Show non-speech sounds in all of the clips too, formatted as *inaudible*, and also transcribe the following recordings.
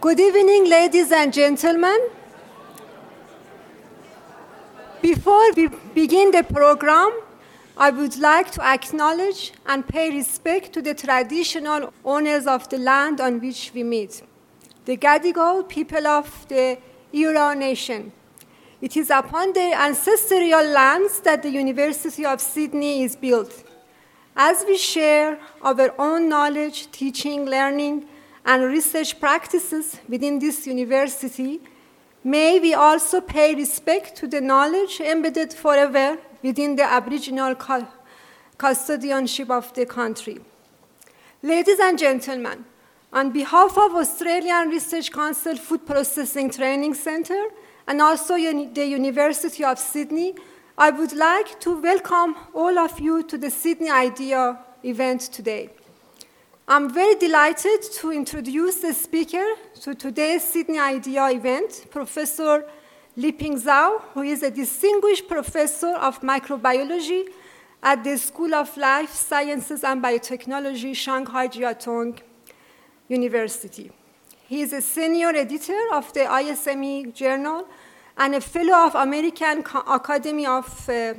Good evening, ladies and gentlemen. Before we begin the program, I would like to acknowledge and pay respect to the traditional owners of the land on which we meet, the Gadigal people of the Eora Nation. It is upon their ancestral lands that the University of Sydney is built. As we share our own knowledge, teaching, learning, and research practices within this university, may we also pay respect to the knowledge embedded forever within the Aboriginal custodianship of the country. Ladies and gentlemen, on behalf of Australian Research Council Food Processing Training Centre and also the University of Sydney, I would like to welcome all of you to the Sydney IDEA event today. I'm very delighted to introduce the speaker to today's Sydney IDEA event, Professor Liping Zhao, who is a distinguished professor of microbiology at the School of Life Sciences and Biotechnology, Shanghai Jiaotong University. He is a senior editor of the ISME journal and a fellow of American Academy of uh,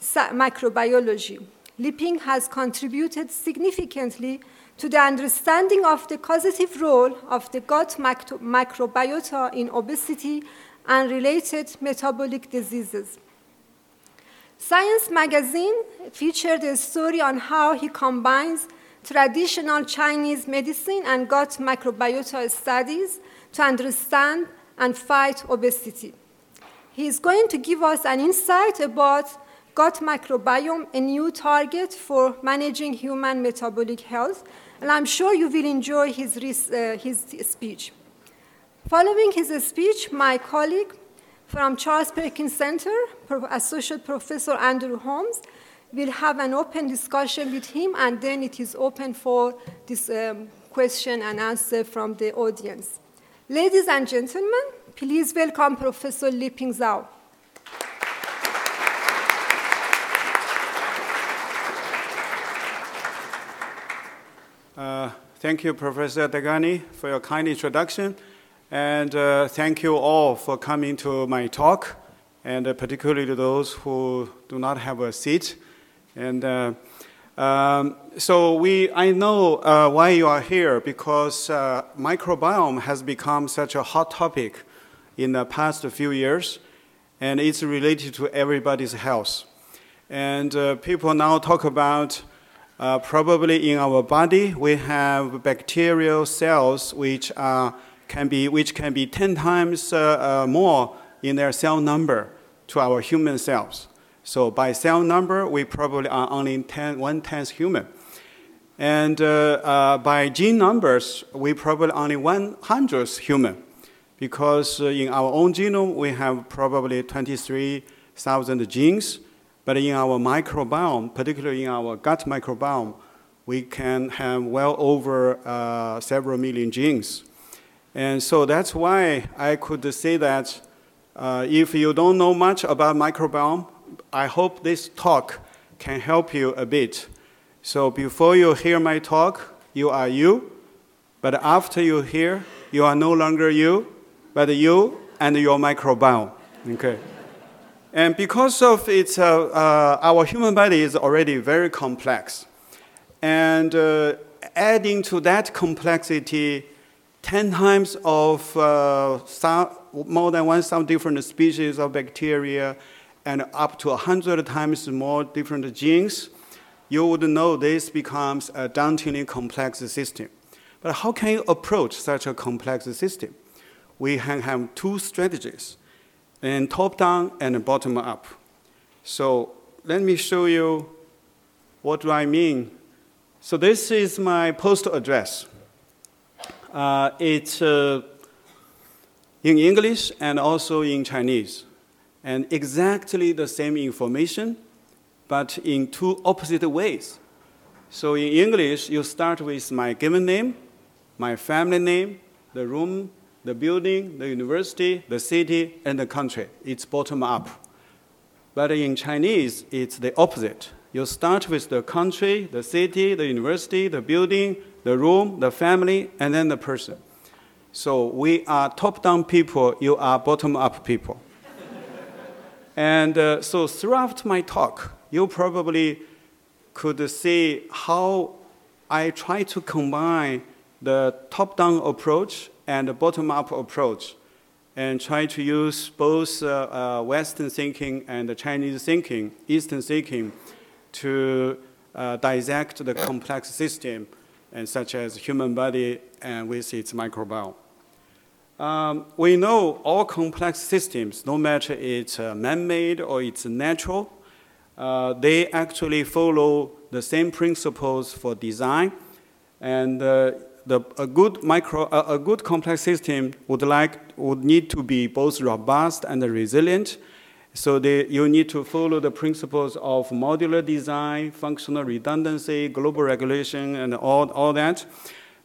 Microbiology. Liping has contributed significantly to the understanding of the causative role of the gut microbiota in obesity and related metabolic diseases. Science magazine featured a story on how he combines traditional Chinese medicine and gut microbiota studies to understand and fight obesity. He is going to give us an insight about gut microbiome, a new target for managing human metabolic health, and I'm sure you will enjoy his, uh, his speech. Following his speech, my colleague from Charles Perkins Center, Associate Professor Andrew Holmes, will have an open discussion with him, and then it is open for this um, question and answer from the audience. Ladies and gentlemen, please welcome Professor Liping Zhao. Uh, thank you, Professor Degani, for your kind introduction. And uh, thank you all for coming to my talk, and uh, particularly to those who do not have a seat. And uh, um, so we, I know uh, why you are here because microbiome has become such a hot topic in the past few years, and it's related to everybody's health. And people now talk about uh, probably in our body we have bacterial cells which are can be which can be 10 times uh, uh, more in their cell number to our human cells. So by cell number, we probably are only 10, one tenth human. And uh, uh, by gene numbers, we probably only one hundredth human because uh, in our own genome we have probably 23,000 genes, but in our microbiome, particularly in our gut microbiome, we can have well over uh, several million genes. And so that's why I could say that uh, if you don't know much about microbiome, I hope this talk can help you a bit. So before you hear my talk, you are you, but after you hear, you are no longer you, but you and your microbiome. Okay. And because of its, uh, uh, our human body is already very complex. And uh, adding to that complexity, 10 times of uh, some, more than 1,000 different species of bacteria and up to 100 times more different genes, you would know this becomes a dauntingly complex system. But how can you approach such a complex system? We have two strategies, and top down and bottom up. So let me show you what do I mean. So this is my postal address. Uh, it's uh, in English and also in Chinese, and exactly the same information, but in two opposite ways. So in English, you start with my given name, my family name, the room, the building, the university, the city, and the country. It's bottom up. But in Chinese, it's the opposite. You start with the country, the city, the university, the building, the room, the family, and then the person. So we are top-down people, you are bottom-up people. *laughs* and uh, so throughout my talk, you probably could see how I try to combine the top-down approach and the bottom-up approach and try to use both uh, uh, Western thinking and the Chinese thinking, Eastern thinking, to uh, dissect the complex system, and such as human body and with its microbiome. Um, we know all complex systems, no matter it's uh, man-made or it's natural, uh, they actually follow the same principles for design. And uh, the, a good micro, a, a, good complex system would like would need to be both robust and resilient. So they, you need to follow the principles of modular design, functional redundancy, global regulation, and all, all that.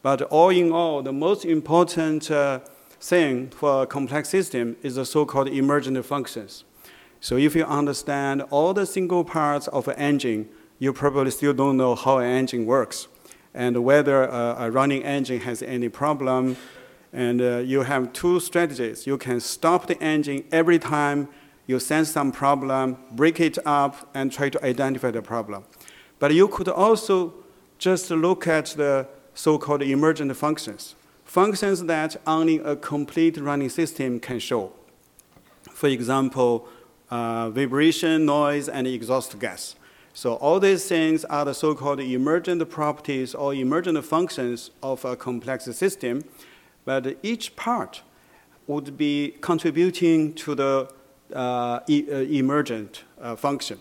But all in all, the most important uh, thing for a complex system is the so-called emergent functions. So if you understand all the single parts of an engine, you probably still don't know how an engine works and whether a, running engine has any problem. And uh, you have two strategies. You can stop the engine every time you sense some problem, break it up, and try to identify the problem. But you could also just look at the so-called emergent functions functions that only a complete running system can show. For example, uh, vibration, noise, and exhaust gas. So all these things are the so-called emergent properties or emergent functions of a complex system, but each part would be contributing to the uh, e uh, emergent uh, function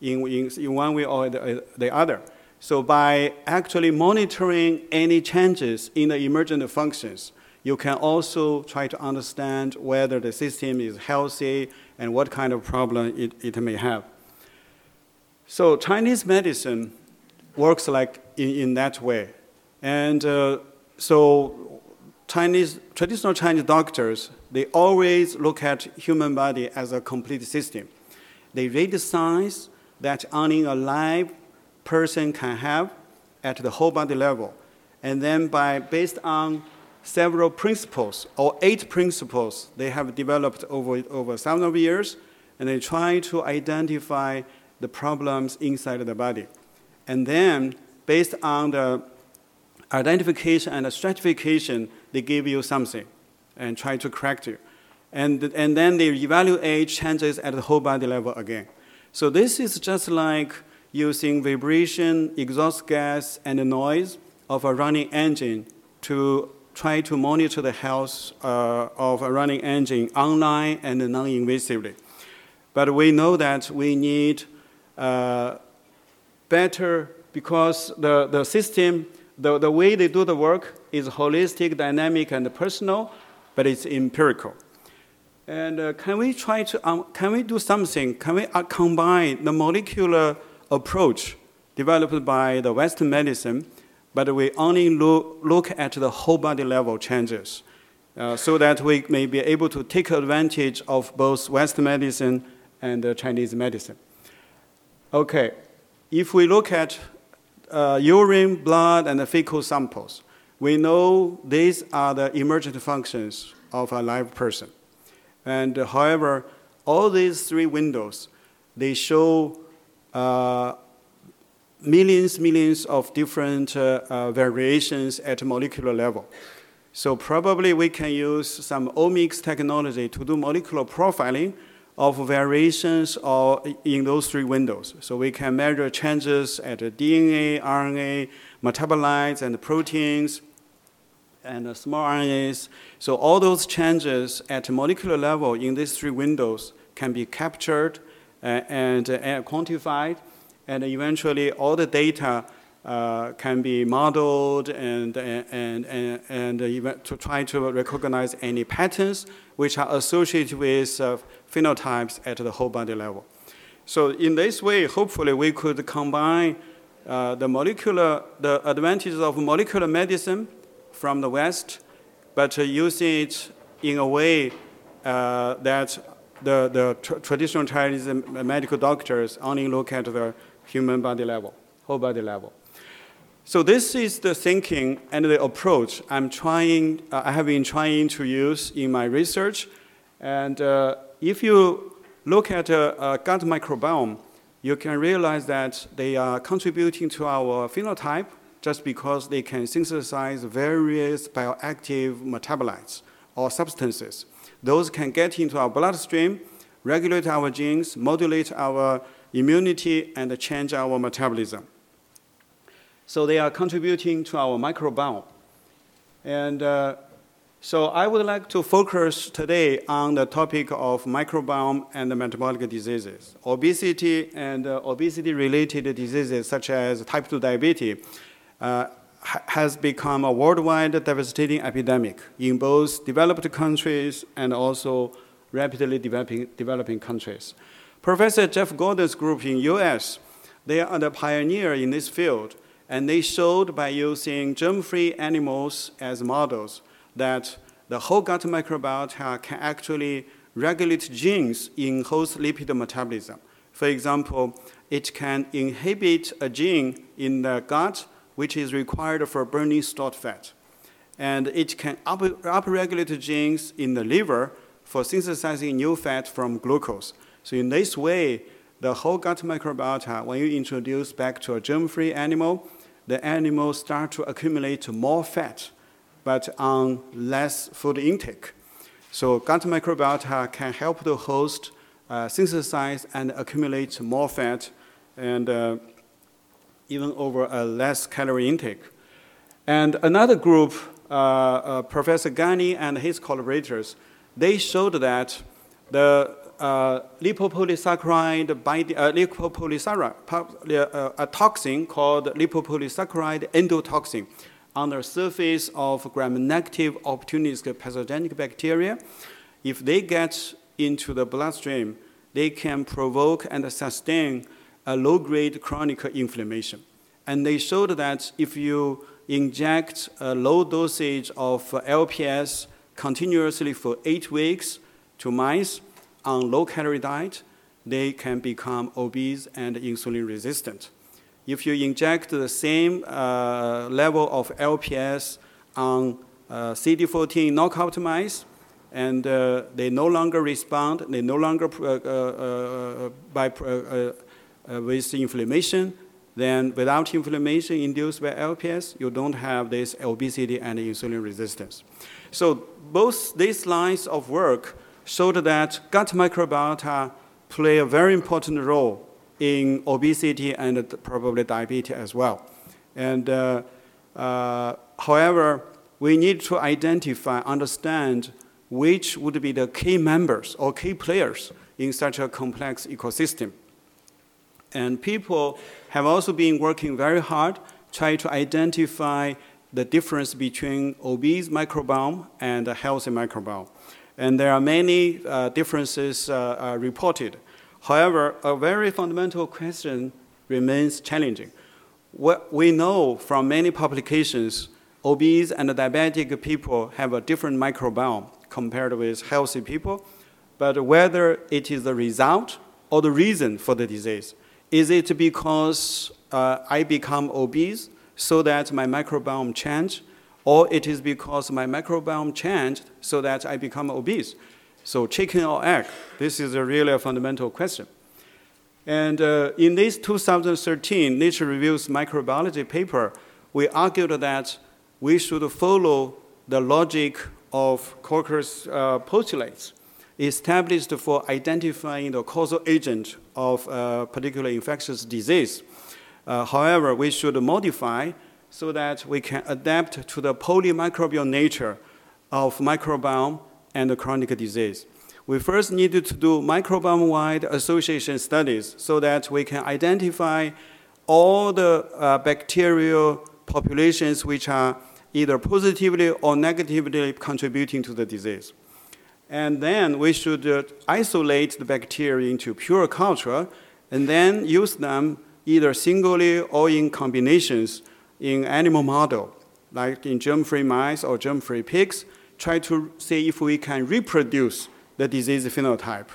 in, in, in, one way or the, the other. So by actually monitoring any changes in the emergent functions, you can also try to understand whether the system is healthy and what kind of problem it, it may have. So Chinese medicine works like in, in that way. And uh, so Chinese, traditional Chinese doctors, they always look at human body as a complete system. They read the signs that only a live person can have at the whole body level. And then by based on several principles or eight principles they have developed over, over several years, and they try to identify the problems inside the body. And then based on the identification and the stratification, they give you something and try to correct you. And, and then they evaluate changes at the whole body level again. So this is just like using vibration, exhaust gas, and noise of a running engine to try to monitor the health uh, of a running engine online and non-invasively. But we know that we need uh, better because the, the system, the, the way they do the work is holistic, dynamic, and personal, but it's empirical. And uh, can we try to, um, can we do something? Can we uh, combine the molecular approach developed by the Western medicine, but we only look, look at the whole body level changes uh, so that we may be able to take advantage of both Western medicine and uh, Chinese medicine. Okay, if we look at uh, urine, blood, and fecal samples, we know these are the emergent functions of a live person. And uh, however, all these three windows, they show uh, millions, millions of different uh, uh, variations at molecular level. So probably we can use some omics technology to do molecular profiling of variations in those three windows. So we can measure changes at DNA, RNA, metabolites, and proteins, and small RNAs. So all those changes at molecular level in these three windows can be captured and, and quantified, and eventually all the data uh, can be modeled and, and, and, and even to try to recognize any patterns which are associated with uh, phenotypes at the whole body level. So in this way, hopefully we could combine uh, the molecular, the advantages of molecular medicine from the West, but uh, using it in a way uh, that the, the tr traditional Chinese medical doctors only look at the human body level, whole body level. So this is the thinking and the approach I'm trying, uh, I have been trying to use in my research. And uh, if you look at a, gut microbiome, you can realize that they are contributing to our phenotype just because they can synthesize various bioactive metabolites or substances. Those can get into our bloodstream, regulate our genes, modulate our immunity, and change our metabolism. So they are contributing to our microbiome. And uh, so I would like to focus today on the topic of microbiome and metabolic diseases. Obesity and uh, obesity-related diseases such as type 2 diabetes uh, has become a worldwide devastating epidemic in both developed countries and also rapidly developing, developing countries. Professor Jeff Gordon's group in US, they are the pioneer in this field and they showed by using germ-free animals as models that the whole gut microbiota can actually regulate genes in host lipid metabolism. For example, it can inhibit a gene in the gut which is required for burning stored fat. And it can up, upregulate genes in the liver for synthesizing new fat from glucose. So in this way, the whole gut microbiota, when you introduce back to a germ-free animal, the animal start to accumulate more fat, but on less food intake. So gut microbiota can help the host uh, synthesize and accumulate more fat and uh, even over a less calorie intake. And another group, uh, uh Professor Cani and his collaborators, they showed that the uh, lipopolysaccharide uh, lipopolysaccharide, a toxin called lipopolysaccharide endotoxin on the surface of gram-negative opportunistic pathogenic bacteria. If they get into the bloodstream, they can provoke and sustain a low-grade chronic inflammation. And they showed that if you inject a low dosage of LPS continuously for eight weeks to mice, on low calorie diet, they can become obese and insulin resistant. If you inject the same uh, level of LPS on uh, CD14 knockout mice, and uh, they no longer respond, they no longer uh, uh, uh, by, with inflammation, then without inflammation induced by LPS, you don't have this obesity and insulin resistance. So both these lines of work showed that gut microbiota play a very important role in obesity and probably diabetes as well. And uh, uh, however, we need to identify, understand which would be the key members or key players in such a complex ecosystem. And people have also been working very hard trying to identify the difference between obese microbiome and healthy microbiome and there are many uh, differences uh, uh, reported. However, a very fundamental question remains challenging. What we know from many publications, obese and diabetic people have a different microbiome compared with healthy people, but whether it is the result or the reason for the disease. Is it because uh, I become obese so that my microbiome changed, or it is because my microbiome changed so that I become obese. So chicken or egg? This is a really a fundamental question. And uh, in this 2013 Nature Reviews microbiology paper, we argued that we should follow the logic of Koch's uh, postulates established for identifying the causal agent of a particular infectious disease. Uh, however, we should modify so that we can adapt to the polymicrobial nature of microbiome and chronic disease. We first needed to do microbiome-wide association studies so that we can identify all the uh, bacterial populations which are either positively or negatively contributing to the disease. And then we should uh, isolate the bacteria into pure culture and then use them either singly or in combinations in animal model, like in germ-free mice or germ-free pigs, try to see if we can reproduce the disease phenotype.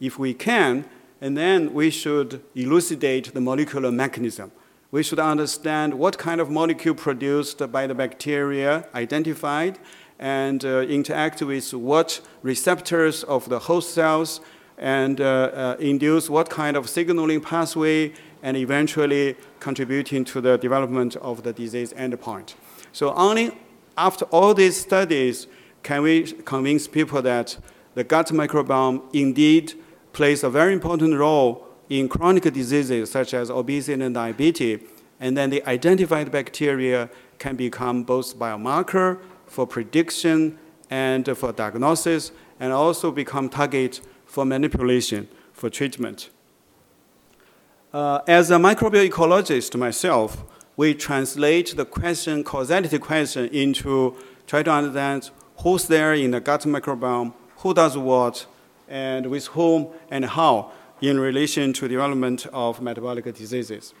If we can, and then we should elucidate the molecular mechanism. we should understand what kind of molecule produced by the bacteria identified and uh, interact with what receptors of the host cells and uh, uh, induce what kind of signaling pathway and eventually contributing to the development of the disease endpoint. So only after all these studies can we convince people that the gut microbiome indeed plays a very important role in chronic diseases such as obesity and diabetes, and then the identified bacteria can become both biomarker for prediction and for diagnosis, and also become target for manipulation for treatment. Uh, as a microbial ecologist myself, we translate the question, causality question, into try to understand who's there in the gut microbiome, who does what, and with whom and how in relation to development of metabolic diseases.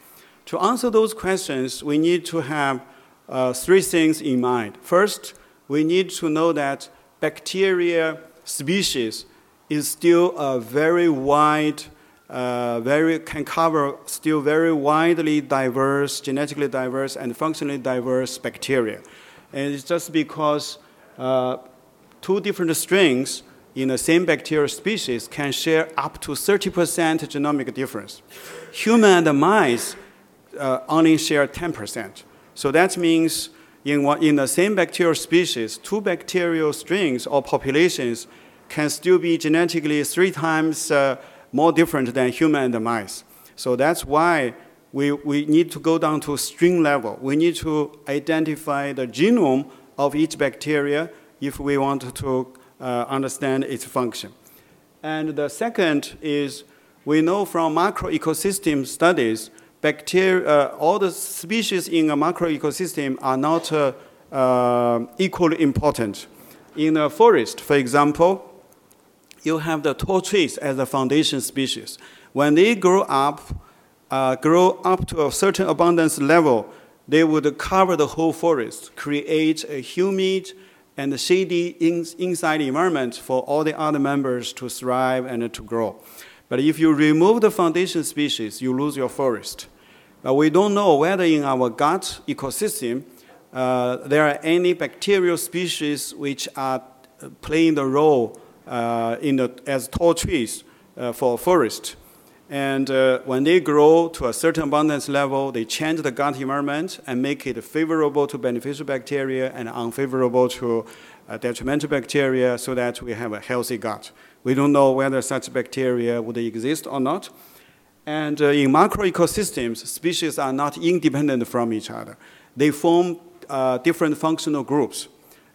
To answer those questions, we need to have uh, three things in mind. First, we need to know that bacteria species is still a very wide, uh, very can cover still very widely diverse, genetically diverse, and functionally diverse bacteria. And it's just because uh, two different strains in the same bacterial species can share up to 30% genomic difference. Human and mice uh, only share 10%. So that means in, one, in the same bacterial species, two bacterial strains or populations can still be genetically three times uh, more different than human and mice. So that's why we, we need to go down to strain level. We need to identify the genome of each bacteria if we want to uh, understand its function. And the second is we know from macro ecosystem studies, bacteria, uh, all the species in a macro ecosystem are not uh, uh, equally important. In a forest, for example, you have the tall trees as a foundation species. When they grow up, uh, grow up to a certain abundance level, they would cover the whole forest, create a humid and shady in, inside environment for all the other members to thrive and to grow. But if you remove the foundation species, you lose your forest. But we don't know whether in our gut ecosystem uh, there are any bacterial species which are playing the role uh, in the, as tall trees uh, for forest. And uh, when they grow to a certain abundance level, they change the gut environment and make it favorable to beneficial bacteria and unfavorable to uh, detrimental bacteria so that we have a healthy gut. We don't know whether such bacteria would exist or not. And uh, in macro ecosystems, species are not independent from each other. They form uh, different functional groups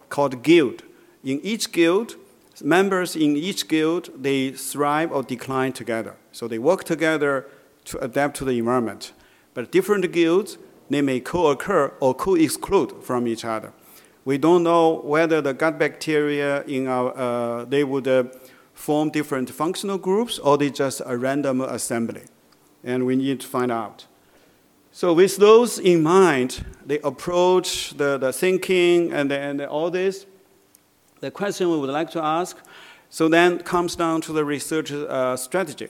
called guild. In each guild, members in each guild, they thrive or decline together. So they work together to adapt to the environment. But different guilds, they may co-occur or co-exclude from each other. We don't know whether the gut bacteria in our, uh, they would uh, form different functional groups or they just a random assembly. And we need to find out. So with those in mind, they approach the, the thinking and, and all this. The question we would like to ask, so then comes down to the research uh, strategy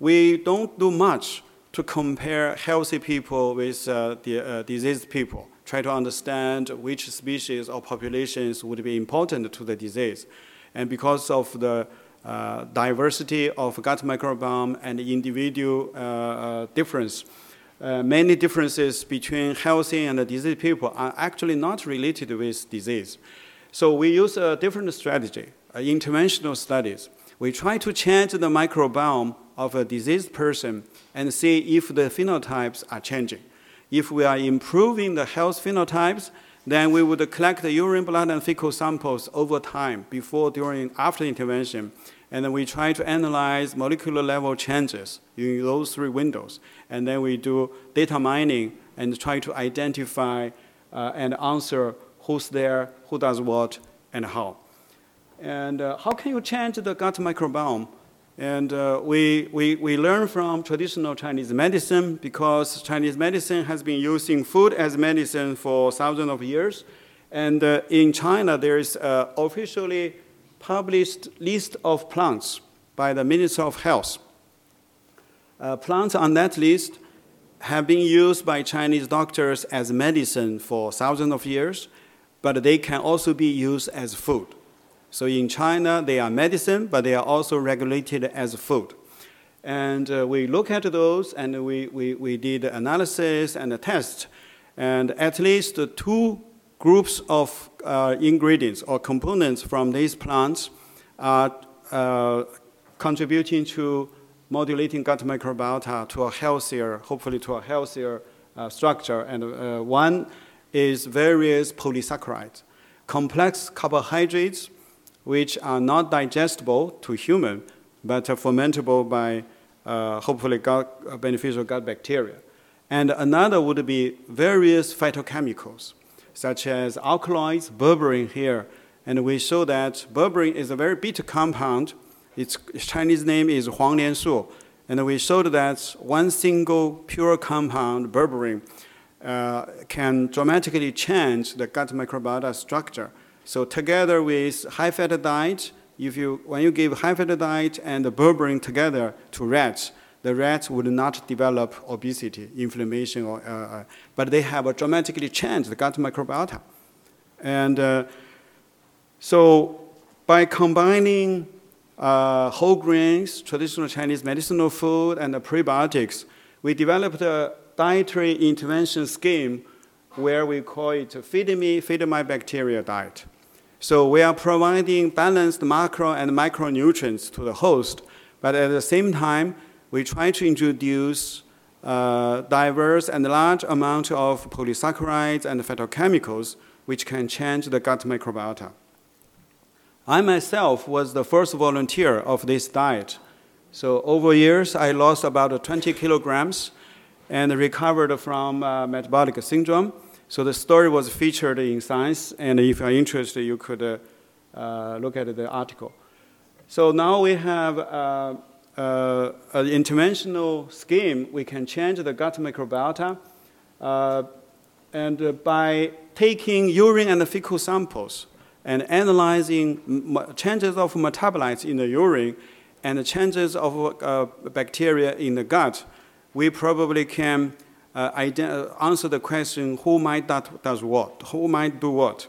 we don't do much to compare healthy people with uh, the, uh, diseased people, try to understand which species or populations would be important to the disease. And because of the uh, diversity of gut microbiome and individual uh, uh, difference, many differences between healthy and diseased people are actually not related with disease. So we use a different strategy, interventional studies. We try to change the microbiome of a diseased person and see if the phenotypes are changing. If we are improving the health phenotypes, then we would collect the urine, blood, and fecal samples over time, before, during, after intervention, and then we try to analyze molecular level changes in those three windows. And then we do data mining and try to identify uh, and answer who's there, who does what, and how. And uh, how can you change the gut microbiome? And uh, we, we, we learn from traditional Chinese medicine because Chinese medicine has been using food as medicine for thousands of years. And uh, in China, there is an officially published list of plants by the Ministry of Health. Uh, plants on that list have been used by Chinese doctors as medicine for thousands of years, but they can also be used as food. So in China, they are medicine, but they are also regulated as food. And uh, we look at those and we, we, we did analysis and a test. And at least two groups of uh, ingredients or components from these plants are uh, contributing to modulating gut microbiota to a healthier, hopefully to a healthier uh, structure. And uh, one is various polysaccharides, complex carbohydrates, which are not digestible to human, but are fermentable by uh, hopefully gut, beneficial gut bacteria. And another would be various phytochemicals, such as alkaloids, berberine here. And we show that berberine is a very bitter compound its Chinese name is Huanglianshu. And we showed that one single pure compound, berberine, uh, can dramatically change the gut microbiota structure. So together with high-fat diet, if you, when you give high-fat diet and the berberine together to rats, the rats would not develop obesity, inflammation, or, uh, uh but they have a dramatically changed the gut microbiota. And uh, so by combining uh, whole grains, traditional Chinese medicinal food, and prebiotics, we developed a dietary intervention scheme where we call it Feed Me, Feed My Bacteria diet. So we are providing balanced macro and micronutrients to the host, but at the same time, we try to introduce uh, diverse and large amount of polysaccharides and phytochemicals which can change the gut microbiota. I myself was the first volunteer of this diet. So over years, I lost about 20 kilograms and recovered from uh, metabolic syndrome. So the story was featured in Science, and if you're interested, you could uh, uh, look at the article. So now we have an interventional scheme. We can change the gut microbiota, and by taking urine and fecal samples, and analyzing changes of metabolites in the urine and changes of bacteria in the gut, we probably can uh, answer the question who might that does what, who might do what.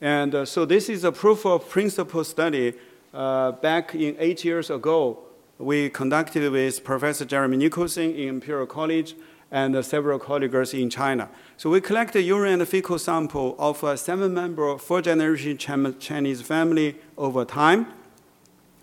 And uh, so this is a proof of principle study. Uh, back in eight years ago, we conducted with Professor Jeremy Nicholson in Imperial College and several colleagues in China. So we collected urine and fecal sample of a seven-member, four-generation Chinese family over time,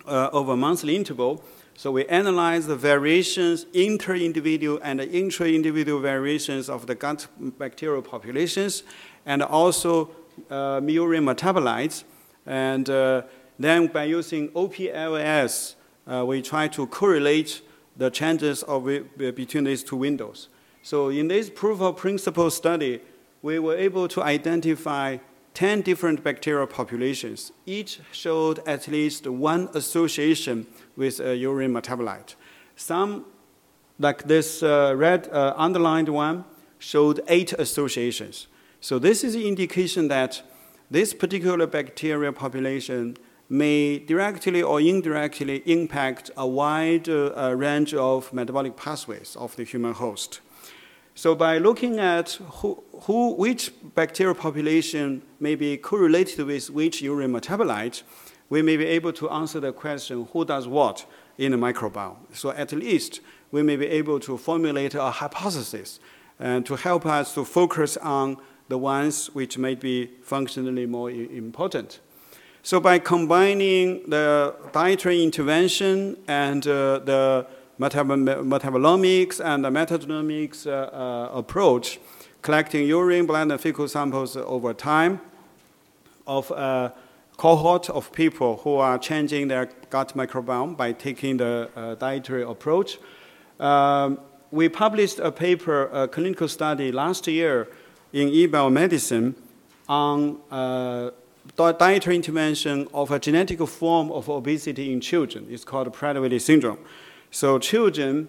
uh, over a monthly interval. So we analyzed the variations, inter-individual and intra-individual variations of the gut bacterial populations, and also uh, urine metabolites. And uh, then by using OPLS, uh, we try to correlate the changes of, between these two windows. So in this proof of principle study, we were able to identify 10 different bacterial populations. Each showed at least one association with a urine metabolite. Some, like this uh, red uh, underlined one, showed eight associations. So this is an indication that this particular bacterial population may directly or indirectly impact a wide uh, range of metabolic pathways of the human host. So by looking at who, who, which bacterial population may be correlated with which urine metabolite, we may be able to answer the question, who does what in the microbiome? So at least we may be able to formulate a hypothesis and to help us to focus on the ones which may be functionally more important. So by combining the dietary intervention and uh, the metabolomics and the metagenomics uh, uh, approach, collecting urine, blood, and fecal samples over time of a cohort of people who are changing their gut microbiome by taking the uh, dietary approach. Um, we published a paper, a clinical study last year in eBiomedicine on uh, dietary intervention of a genetic form of obesity in children. It's called Prader-Willi syndrome. So children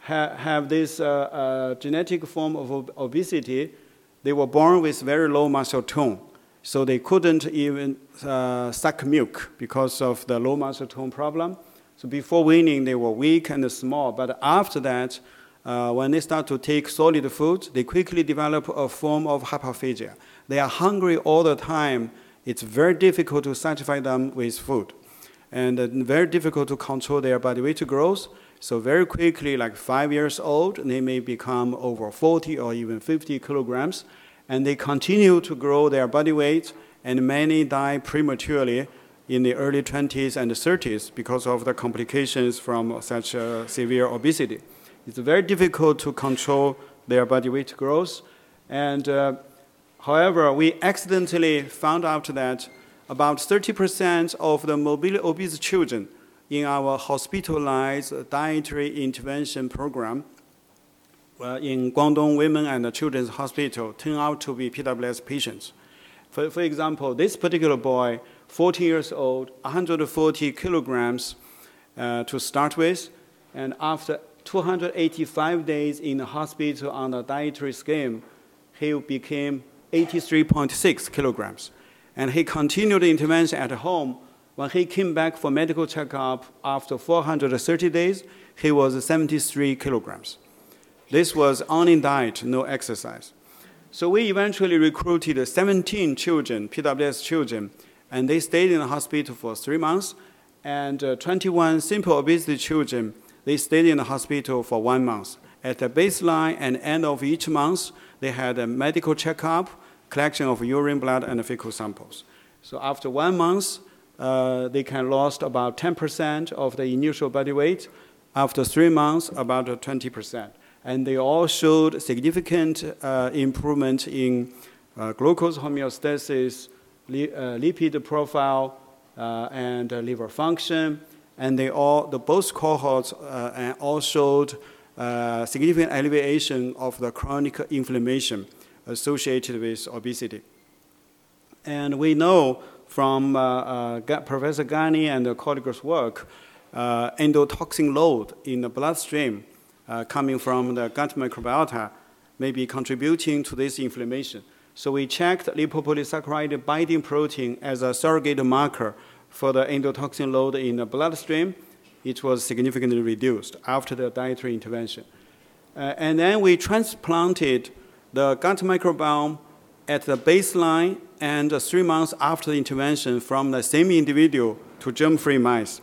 ha have this uh, uh, genetic form of ob obesity. They were born with very low muscle tone, so they couldn't even uh, suck milk because of the low muscle tone problem. So before weaning, they were weak and small, but after that, uh, when they start to take solid food, they quickly develop a form of hyperphagia. They are hungry all the time. It's very difficult to satisfy them with food, and uh, very difficult to control their body weight growth. So very quickly, like five years old, they may become over 40 or even 50 kilograms, and they continue to grow their body weight, and many die prematurely in the early 20s and 30s because of the complications from such uh, severe obesity. It's very difficult to control their body weight growth, and uh, however, we accidentally found out that about 30% of the morbidly obese children in our hospitalized dietary intervention program in Guangdong Women and Children's Hospital turn out to be PWS patients. For, for example, this particular boy, 14 years old, 140 kilograms uh, to start with, and after 285 days in the hospital on the dietary scheme, he became 83.6 kilograms. And he continued the intervention at home when he came back for medical checkup after 430 days, he was 73 kilograms. This was only diet, no exercise. So we eventually recruited 17 children, PWS children, and they stayed in the hospital for three months. And uh, 21 simple obesity children, they stayed in the hospital for one month. At the baseline and end of each month, they had a medical checkup, collection of urine, blood, and fecal samples. So after one month, uh, they can lost about 10% of the initial body weight. After three months, about 20%. And they all showed significant uh, improvement in uh, glucose homeostasis, li- uh, lipid profile, uh, and liver function. And they all, the both cohorts uh, all showed significant alleviation of the chronic inflammation associated with obesity. And we know from uh, uh, Professor Cani and colleagues' work, uh, endotoxin load in the bloodstream coming from the gut microbiota may be contributing to this inflammation. So we checked lipopolysaccharide binding protein as a surrogate marker for the endotoxin load in the bloodstream. It was significantly reduced after the dietary intervention. Uh, and then we transplanted the gut microbiome at the baseline and three months after the intervention from the same individual to germ-free mice.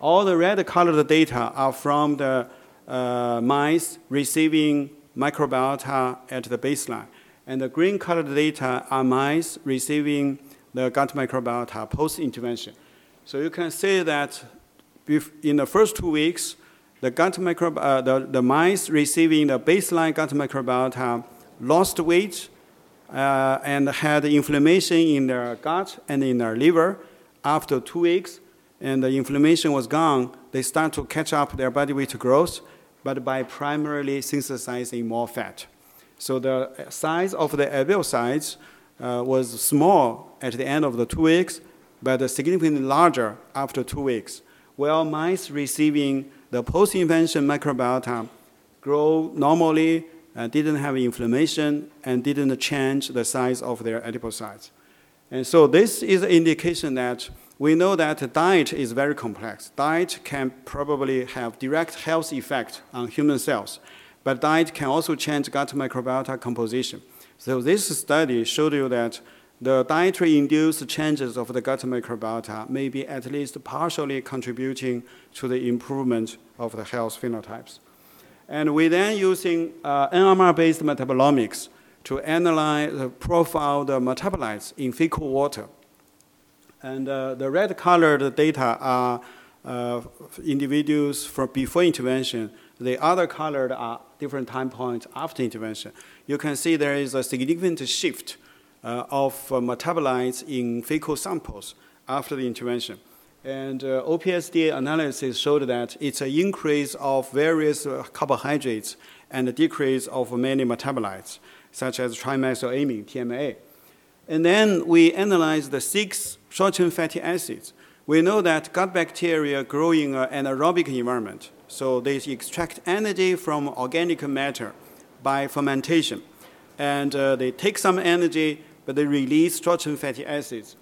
All the red colored data are from the uh, mice receiving microbiota at the baseline. And the green colored data are mice receiving the gut microbiota post-intervention. So you can see that in the first two weeks, the, gut microbi- uh, the, the mice receiving the baseline gut microbiota lost weight uh, and had inflammation in their gut and in their liver. After two weeks, and the inflammation was gone, they start to catch up their body weight growth, but by primarily synthesizing more fat. So the size of the alveoli uh, was small at the end of the two weeks, but significantly larger after two weeks. While mice receiving the post-invention microbiota grow normally uh, didn't have inflammation and didn't change the size of their adipocytes. And so this is an indication that we know that diet is very complex. Diet can probably have direct health effect on human cells, but diet can also change gut microbiota composition. So this study showed you that the dietary induced changes of the gut microbiota may be at least partially contributing to the improvement of the health phenotypes. And we then using uh, NMR-based metabolomics to analyze the profile the metabolites in fecal water. And uh, the red colored data are uh, individuals from before intervention. The other colored are different time points after intervention. You can see there is a significant shift uh, of metabolites in fecal samples after the intervention. And uh, OPSD analysis showed that it's an increase of various uh, carbohydrates and a decrease of many metabolites, such as trimethylamine, TMA. And then we analyzed the six short-chain fatty acids. We know that gut bacteria grow in an anaerobic environment, so they extract energy from organic matter by fermentation. And uh, they take some energy, but they release short-chain fatty acids.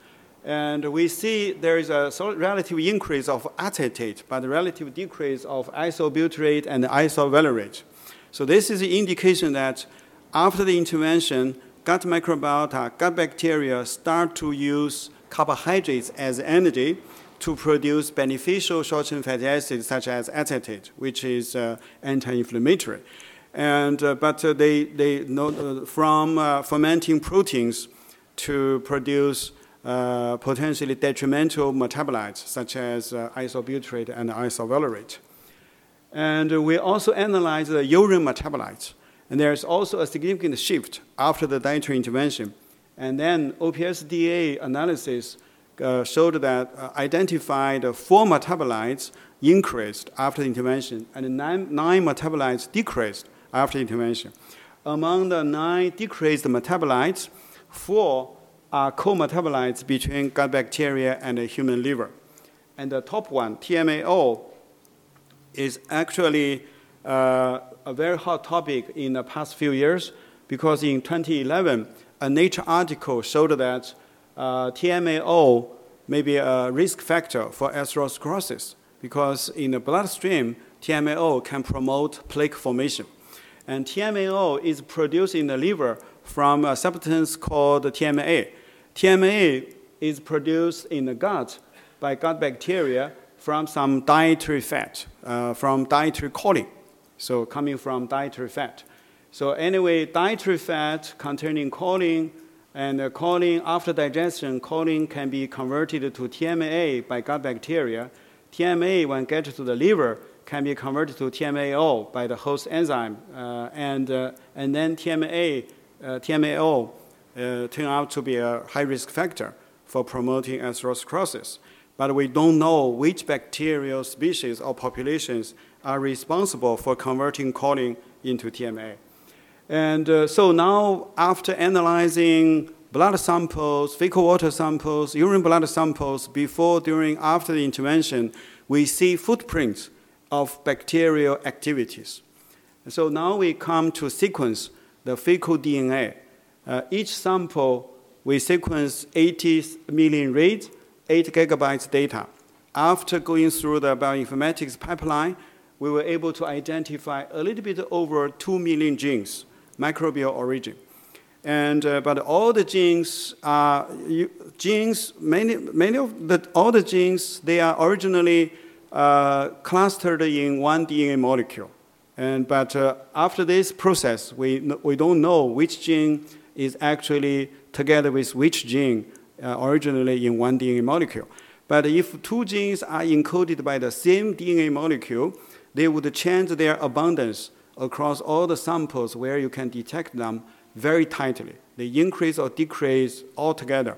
And we see there is a relative increase of acetate, but a relative decrease of isobutyrate and isovalerate. So this is the indication that after the intervention, gut microbiota, gut bacteria start to use carbohydrates as energy to produce beneficial short-chain fatty acids such as acetate, which is uh, anti-inflammatory. And, uh, but uh, they, they know, uh, from uh, fermenting proteins to produce uh, potentially detrimental metabolites such as isobutyrate and isovalerate. And we also analyze the urine metabolites. And there's also a significant shift after the dietary intervention. And then OPSDA analysis uh, showed that uh, identified four metabolites increased after intervention, and nine, nine metabolites decreased after intervention. Among the nine decreased metabolites, four are co-metabolites between gut bacteria and the human liver. And the top one, TMAO, is actually uh, a very hot topic in the past few years because in 2011, a Nature article showed that uh, TMAO may be a risk factor for atherosclerosis because in the bloodstream, TMAO can promote plaque formation. And TMAO is produced in the liver from a substance called TMA. TMA is produced in the gut by gut bacteria from some dietary fat, uh, from dietary choline. So coming from dietary fat. So anyway, dietary fat containing choline, and choline after digestion, choline can be converted to TMA by gut bacteria. TMA, when get to the liver, can be converted to TMAO by the host enzyme, uh, and, uh, and then TMA, uh, TMAO uh, turn out to be a high risk factor for promoting atherosclerosis. But we don't know which bacterial species or populations are responsible for converting choline into TMA. And uh, so now, after analyzing blood samples, fecal water samples, urine blood samples before, during, after the intervention, we see footprints of bacterial activities. And so now we come to sequence the fecal DNA. Uh, each sample, we sequence 80 million reads, 8 gigabytes data. After going through the bioinformatics pipeline, we were able to identify a little bit over 2 million genes, microbial origin. And, uh, but all the genes are, genes, many, many of the, all the genes, they are originally uh, clustered in one DNA molecule. And, but uh, after this process, we, we don't know which gene is actually together with which gene uh, originally in one DNA molecule. But if two genes are encoded by the same DNA molecule, they would change their abundance across all the samples where you can detect them very tightly. They increase or decrease altogether.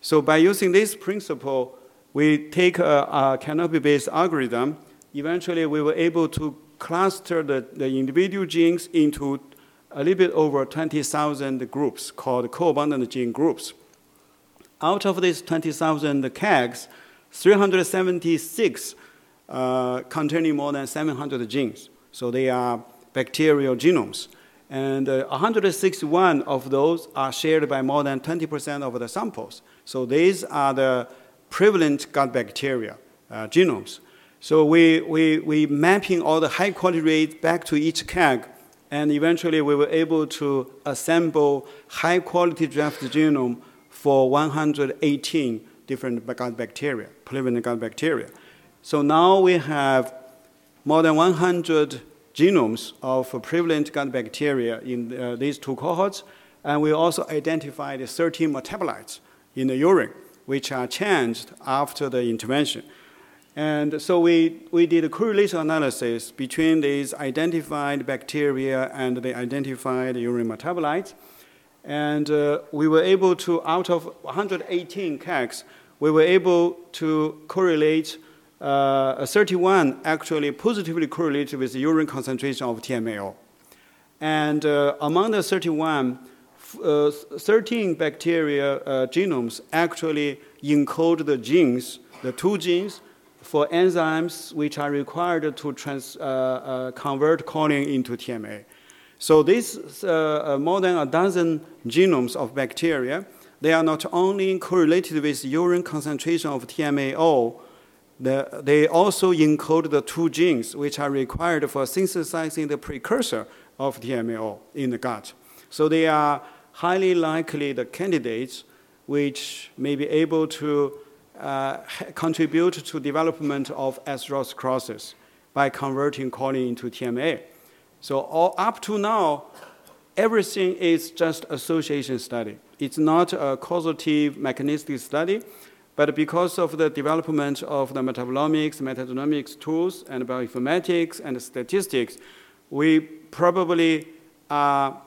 So by using this principle, we take a, a canopy-based algorithm. Eventually, we were able to cluster the, the individual genes into a little bit over 20,000 groups called co-abundant gene groups. Out of these 20,000 CAGs, 376 uh, containing more than 700 genes. So they are bacterial genomes. And uh, 161 of those are shared by more than 20% of the samples. So these are the prevalent gut bacteria uh, genomes. So we, we, we mapping all the high quality rates back to each CAG, and eventually we were able to assemble high quality draft genome for 118 different gut bacteria, prevalent gut bacteria. So now we have more than 100 genomes of prevalent gut bacteria in uh, these two cohorts, and we also identified 13 metabolites in the urine which are changed after the intervention. And so we, we did a correlation analysis between these identified bacteria and the identified urine metabolites. And uh, we were able to, out of 118 CAGs, we were able to correlate uh, 31 actually positively correlated with the urine concentration of TMAO. And uh, among the 31, uh, 13 bacteria uh, genomes actually encode the genes, the two genes, for enzymes which are required to trans, uh, uh convert choline into TMA. So these more than a dozen genomes of bacteria, they are not only correlated with urine concentration of TMAO, the, they also encode the two genes which are required for synthesizing the precursor of TMAO in the gut. So they are highly likely the candidates which may be able to uh, contribute to development of atherosclerosis by converting choline into TMA. So all, up to now, everything is just association study. It's not a causative mechanistic study, but because of the development of the metabolomics, metagenomics tools, and bioinformatics and statistics, we probably are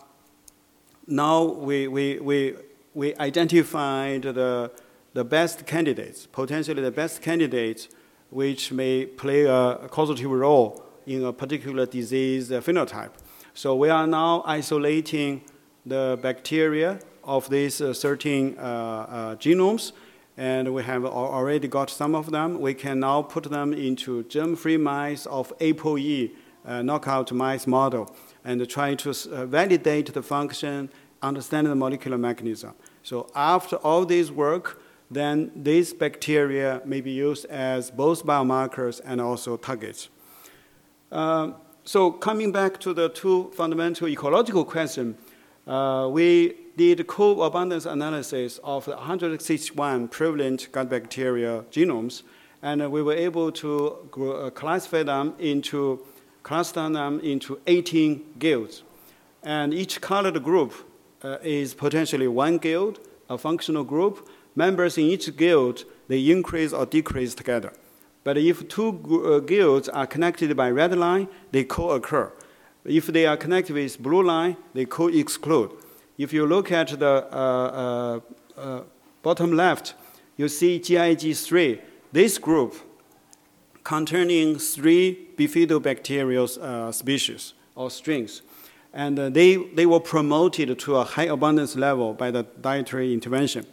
now we, we, we, we identified the, the best candidates, potentially the best candidates, which may play a causative role in a particular disease phenotype. So we are now isolating the bacteria of these uh, 13 uh, uh, genomes, and we have already got some of them. We can now put them into germ-free mice of ApoE uh, knockout mice model and try to uh, validate the function, understand the molecular mechanism. So after all this work, then these bacteria may be used as both biomarkers and also targets. Uh, so coming back to the two fundamental ecological questions, uh, we did co-abundance analysis of 161 prevalent gut bacteria genomes, and we were able to uh, classify them into, cluster them into 18 guilds. And each colored group uh, is potentially one guild, a functional group. Members in each guild, they increase or decrease together. But if two uh, guilds are connected by red line, they co-occur. If they are connected with blue line, they co-exclude. If you look at the uh, uh, uh bottom left, you see GIG3. This group containing three bifidobacterial uh, species or strains. And uh, they, they were promoted to a high abundance level by the dietary intervention,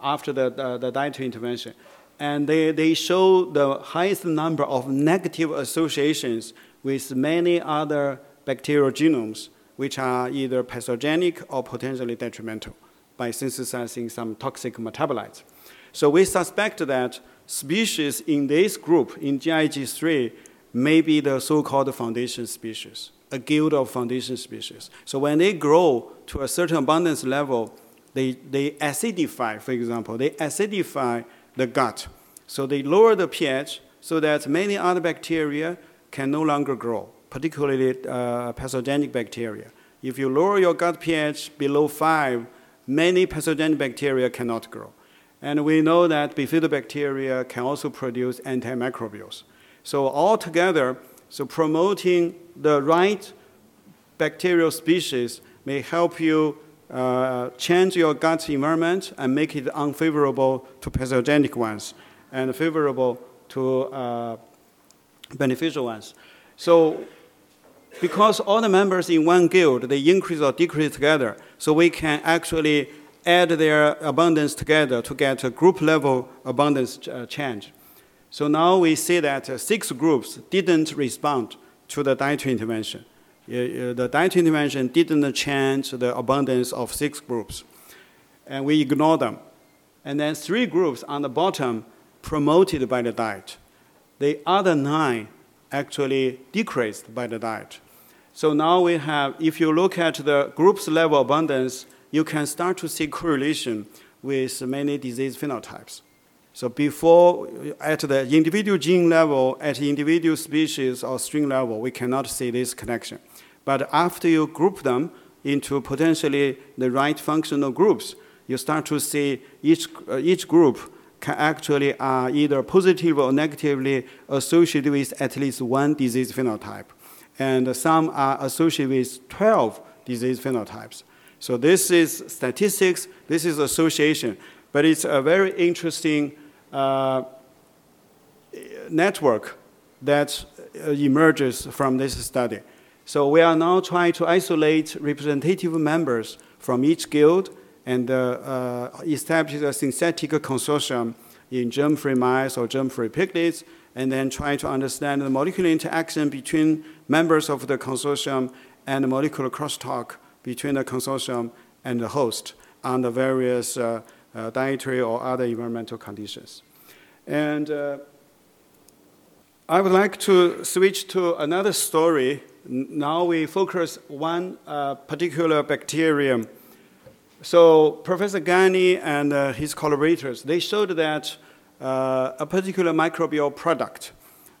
after the, the, the dietary intervention. And they, they show the highest number of negative associations with many other bacterial genomes which are either pathogenic or potentially detrimental by synthesizing some toxic metabolites. So we suspect that species in this group, in GIG3, may be the so-called foundation species, a guild of foundation species. So when they grow to a certain abundance level, they, they acidify, for example, they acidify the gut. So they lower the pH so that many other bacteria can no longer grow particularly uh, pathogenic bacteria. If you lower your gut pH below 5, many pathogenic bacteria cannot grow. And we know that bifidobacteria can also produce antimicrobials. So altogether, so promoting the right bacterial species may help you uh, change your gut environment and make it unfavorable to pathogenic ones and favorable to uh, beneficial ones. So because all the members in one guild, they increase or decrease together, so we can actually add their abundance together to get a group level abundance uh, change. So now we see that uh, six groups didn't respond to the dietary intervention. Uh, the dietary intervention didn't change the abundance of six groups, and we ignore them. And then three groups on the bottom promoted by the diet. The other nine actually decreased by the diet. So now we have, if you look at the group's level abundance, you can start to see correlation with many disease phenotypes. So before, at the individual gene level, at individual species or strain level, we cannot see this connection. But after you group them into potentially the right functional groups, you start to see each, uh, each group can actually are uh, either positively or negatively associated with at least one disease phenotype and some are associated with 12 disease phenotypes. So this is statistics, this is association, but it's a very interesting uh, network that uh, emerges from this study. So we are now trying to isolate representative members from each guild and uh, uh, establish a synthetic consortium in germ-free mice or germ-free piglets and then try to understand the molecular interaction between members of the consortium and the molecular crosstalk between the consortium and the host on the various uh, uh, dietary or other environmental conditions. And uh, I would like to switch to another story now we focus one uh, particular bacterium. So Professor Ghani and uh, his collaborators, they showed that uh, a particular microbial product,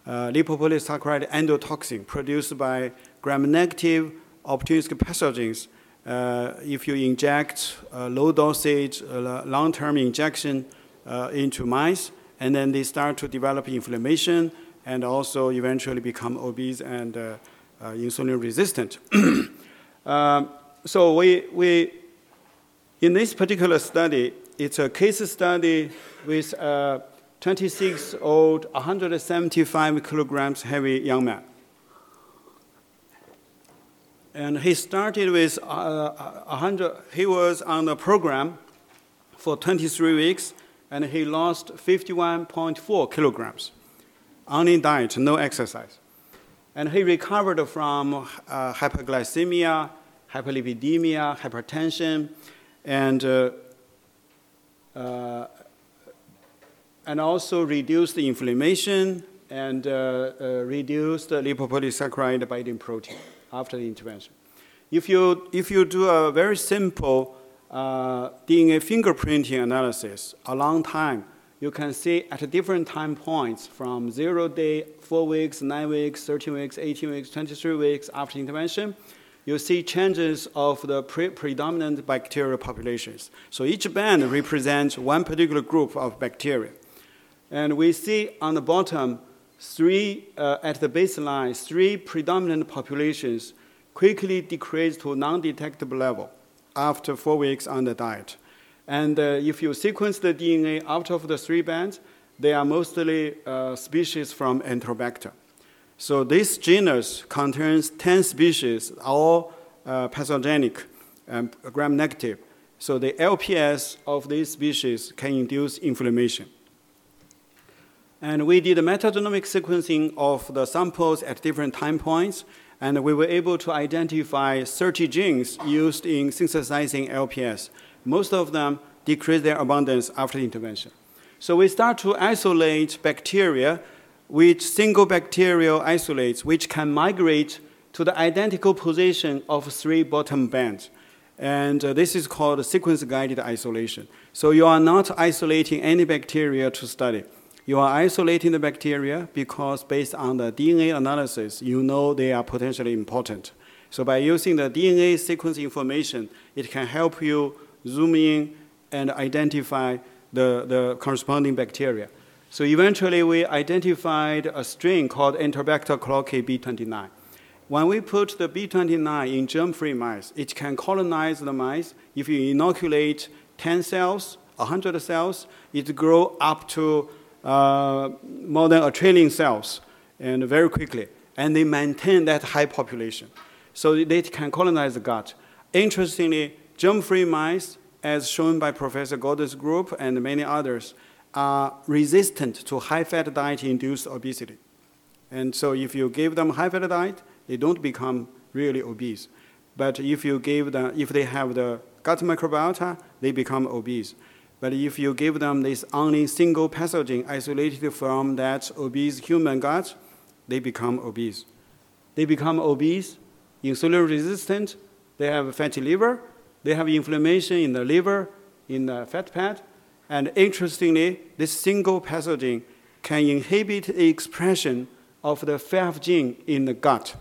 uh, lipopolysaccharide endotoxin produced by gram-negative opportunistic pathogens, uh, if you inject low dosage, long-term injection into mice, and then they start to develop inflammation and also eventually become obese and uh, uh, insulin resistant. *clears throat* So we, we, in this particular study, it's a case study with a 26 old, 175 kilograms heavy young man. And he started with uh, 100, he was on the program for 23 weeks, and he lost 51.4 kilograms. Only diet, no exercise. And he recovered from uh, hyperglycemia, hyperlipidemia, hypertension, and, uh, uh, and also reduce the inflammation and uh, reduced the lipopolysaccharide binding protein after the intervention. If you, if you do a very simple uh, DNA fingerprinting analysis a long time, you can see at different time points from zero day, four weeks, nine weeks, 13 weeks, 18 weeks, 23 weeks after intervention, you see changes of the pre predominant bacterial populations. So each band represents one particular group of bacteria. And we see on the bottom, three, uh, at the baseline, three predominant populations quickly decrease to non-detectable level after four weeks on the diet. And uh, if you sequence the DNA out of the three bands, they are mostly uh, species from Enterobacter. So this genus contains 10 species, all uh, pathogenic and gram-negative. So the LPS of these species can induce inflammation. And we did metagenomic sequencing of the samples at different time points, and we were able to identify 30 genes used in synthesizing LPS. Most of them decrease their abundance after intervention. So we start to isolate bacteria with single bacterial isolates which can migrate to the identical position of three bottom bands. And uh, this is called sequence guided isolation. So you are not isolating any bacteria to study. You are isolating the bacteria because based on the DNA analysis, you know they are potentially important. So by using the DNA sequence information, it can help you zoom in and identify the, the corresponding bacteria. So eventually we identified a strain called Enterobacter cloacae B29. When we put the B29 in germ-free mice, it can colonize the mice. If you inoculate 10 cells, 100 cells, it grow up to uh, more than a trillion cells and very quickly. And they maintain that high population. So they can colonize the gut. Interestingly, germ-free mice, as shown by Professor Gordon's group and many others, are resistant to high-fat diet-induced obesity. And so if you give them high-fat diet, they don't become really obese. But if you give them, if they have the gut microbiota, they become obese. But if you give them this only single pathogen isolated from that obese human gut, they become obese. They become obese, insulin resistant, they have fatty liver, they have inflammation in the liver, in the fat pad, and interestingly, this single pathogen can inhibit the expression of the FAF gene in the gut,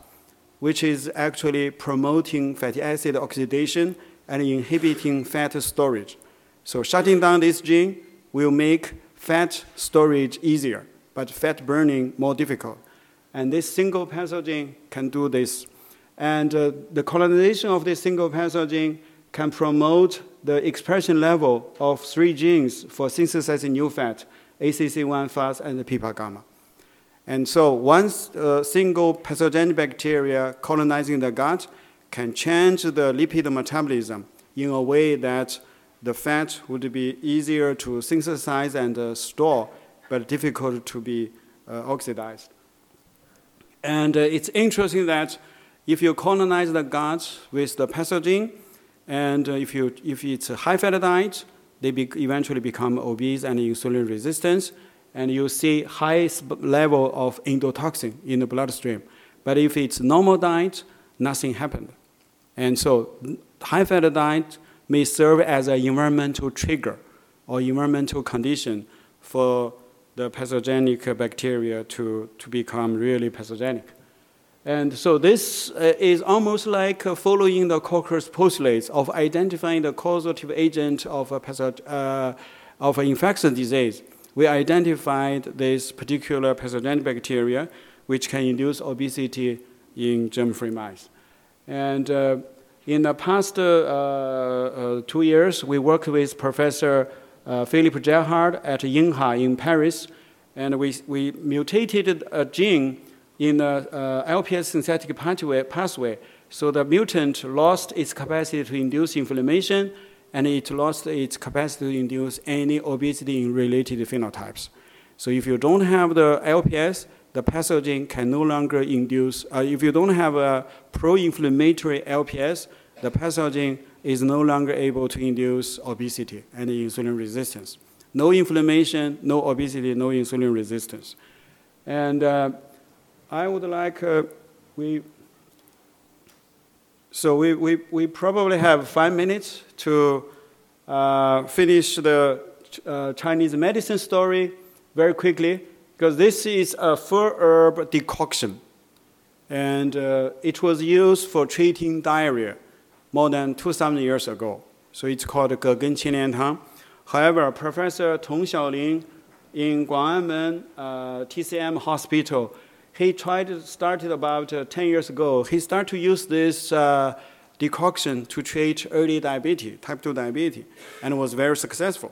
which is actually promoting fatty acid oxidation and inhibiting fat storage. So shutting down this gene will make fat storage easier, but fat burning more difficult. And this single pathogen can do this. And uh, the colonization of this single pathogen can promote the expression level of three genes for synthesizing new fat, ACC1, FAS, and PPAR gamma. And so once a single pathogenic bacteria colonizing the gut can change the lipid metabolism in a way that the fat would be easier to synthesize and uh, store, but difficult to be uh, oxidized. And uh, it's interesting that if you colonize the gut with the pathogen, and uh, if, you, if it's a high fat diet, they be eventually become obese and insulin resistant, and you see high level of endotoxin in the bloodstream. But if it's normal diet, nothing happened. And so high fat diet may serve as an environmental trigger or environmental condition for the pathogenic bacteria to, to become really pathogenic. And so this uh, is almost like uh, following the Cocker's postulates of identifying the causative agent of a uh, of an infectious disease. We identified this particular pathogenic bacteria which can induce obesity in germ-free mice. And uh, in the past uh, two years, we worked with Professor Philippe Gerhard at INHA in Paris, and we, we mutated a gene in the uh, LPS synthetic pathway, pathway. So the mutant lost its capacity to induce inflammation, and it lost its capacity to induce any obesity-related phenotypes. So if you don't have the LPS, the pathogen can no longer induce, uh, if you don't have a pro-inflammatory LPS, the pathogen is no longer able to induce obesity and insulin resistance. No inflammation, no obesity, no insulin resistance. And uh, I would like, uh, we, so we, we, we probably have five minutes to uh, finish the uh, Chinese medicine story very quickly, because this is a full herb decoction. And uh, it was used for treating diarrhea more than 2,000 years ago. So it's called Ge Gen Tang. However, Professor Tong Xiaoling in Guang'anmen uh, TCM Hospital, he tried started about uh, 10 years ago. He started to use this uh, decoction to treat early diabetes, type 2 diabetes, and was very successful.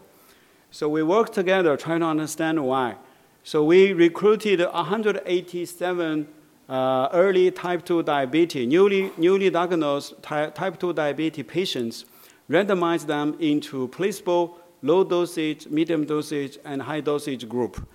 So we worked together trying to understand why. So we recruited 187 uh, early type 2 diabetes, newly, newly diagnosed ty- type 2 diabetes patients, randomized them into placebo, low dosage, medium dosage, and high dosage group.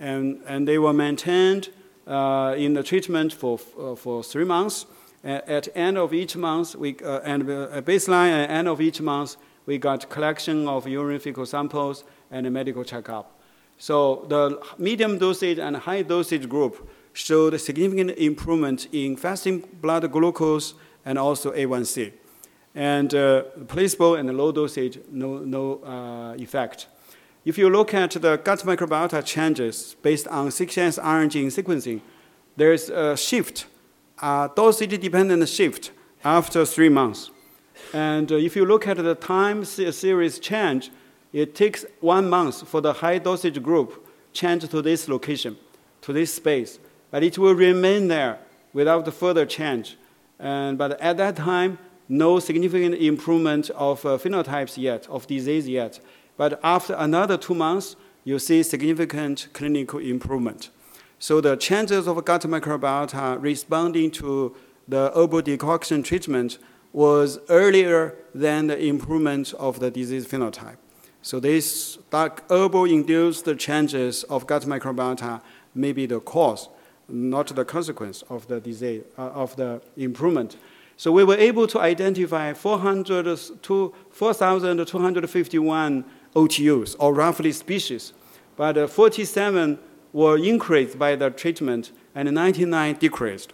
And, and they were maintained in the treatment for, uh, for three months. At end of each month, we, uh, and uh, baseline and end of each month, we got collection of urine fecal samples and a medical checkup. So the medium dosage and high dosage group showed significant improvement in fasting blood glucose and also A1C. And uh, placebo and low dosage, no, no uh, effect. If you look at the gut microbiota changes based on 6S iron gene sequencing, there's a shift, a dosage-dependent shift after three months. And uh, if you look at the time series change, it takes one month for the high dosage group change to this location, to this space but it will remain there without further change. And, but at that time, no significant improvement of uh, phenotypes yet, of disease yet. But after another two months, you see significant clinical improvement. So the chances of gut microbiota responding to the herbal decoction treatment was earlier than the improvement of the disease phenotype. So these herbal-induced changes of gut microbiota may be the cause not the consequence of the disease, uh, of the improvement. So we were able to identify 400 to 4,251 OTUs, or roughly species, but uh, 47 were increased by the treatment and 99 decreased.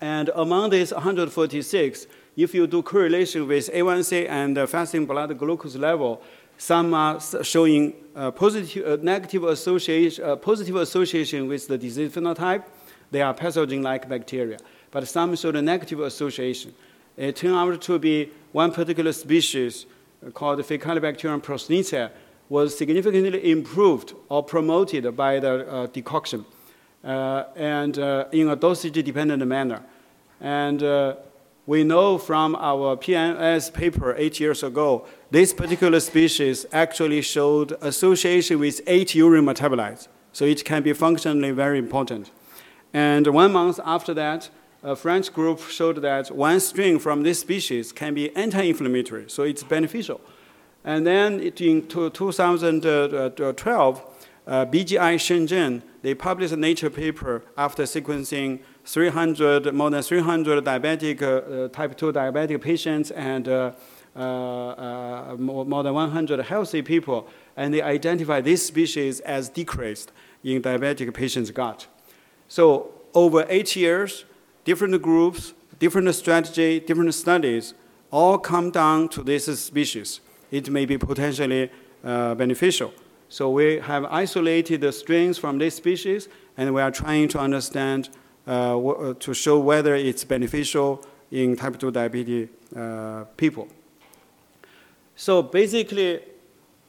And among these 146, if you do correlation with A1C and fasting blood glucose level, some are showing uh, positive, uh, negative association, uh, positive association with the disease phenotype. They are pathogen-like bacteria. But some showed a negative association. It turned out to be one particular species called Faecalibacterium prosnitza was significantly improved or promoted by the uh, decoction uh, and uh, in a dosage-dependent manner. And we know from our PNAS paper eight years ago, this particular species actually showed association with eight urine metabolites. So it can be functionally very important. And one month after that, a French group showed that one strain from this species can be anti-inflammatory, so it's beneficial. And then in 2012, uh, BGI Shenzhen, they published a Nature paper after sequencing 300, more than 300 diabetic, uh, type 2 diabetic patients and uh, uh, uh, more, more, than 100 healthy people, and they identified this species as decreased in diabetic patients' gut. So over eight years, different groups, different strategy, different studies, all come down to this species. It may be potentially uh, beneficial. So we have isolated the strains from this species, and we are trying to understand uh, uh to show whether it's beneficial in type 2 diabetes uh, people. So basically,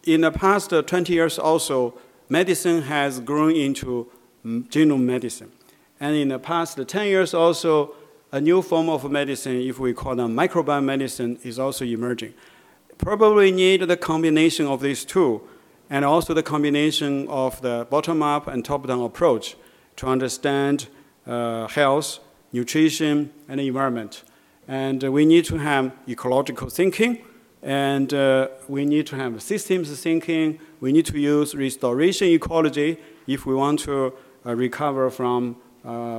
in the past 20 years also, medicine has grown into genome medicine. And in the past 10 years also, a new form of medicine, if we call them microbiome medicine, is also emerging. Probably need the combination of these two, and also the combination of the bottom-up and top-down approach to understand uh, health, nutrition, and environment. And we need to have ecological thinking, and uh, we need to have systems thinking. We need to use restoration ecology if we want to uh, recover from uh,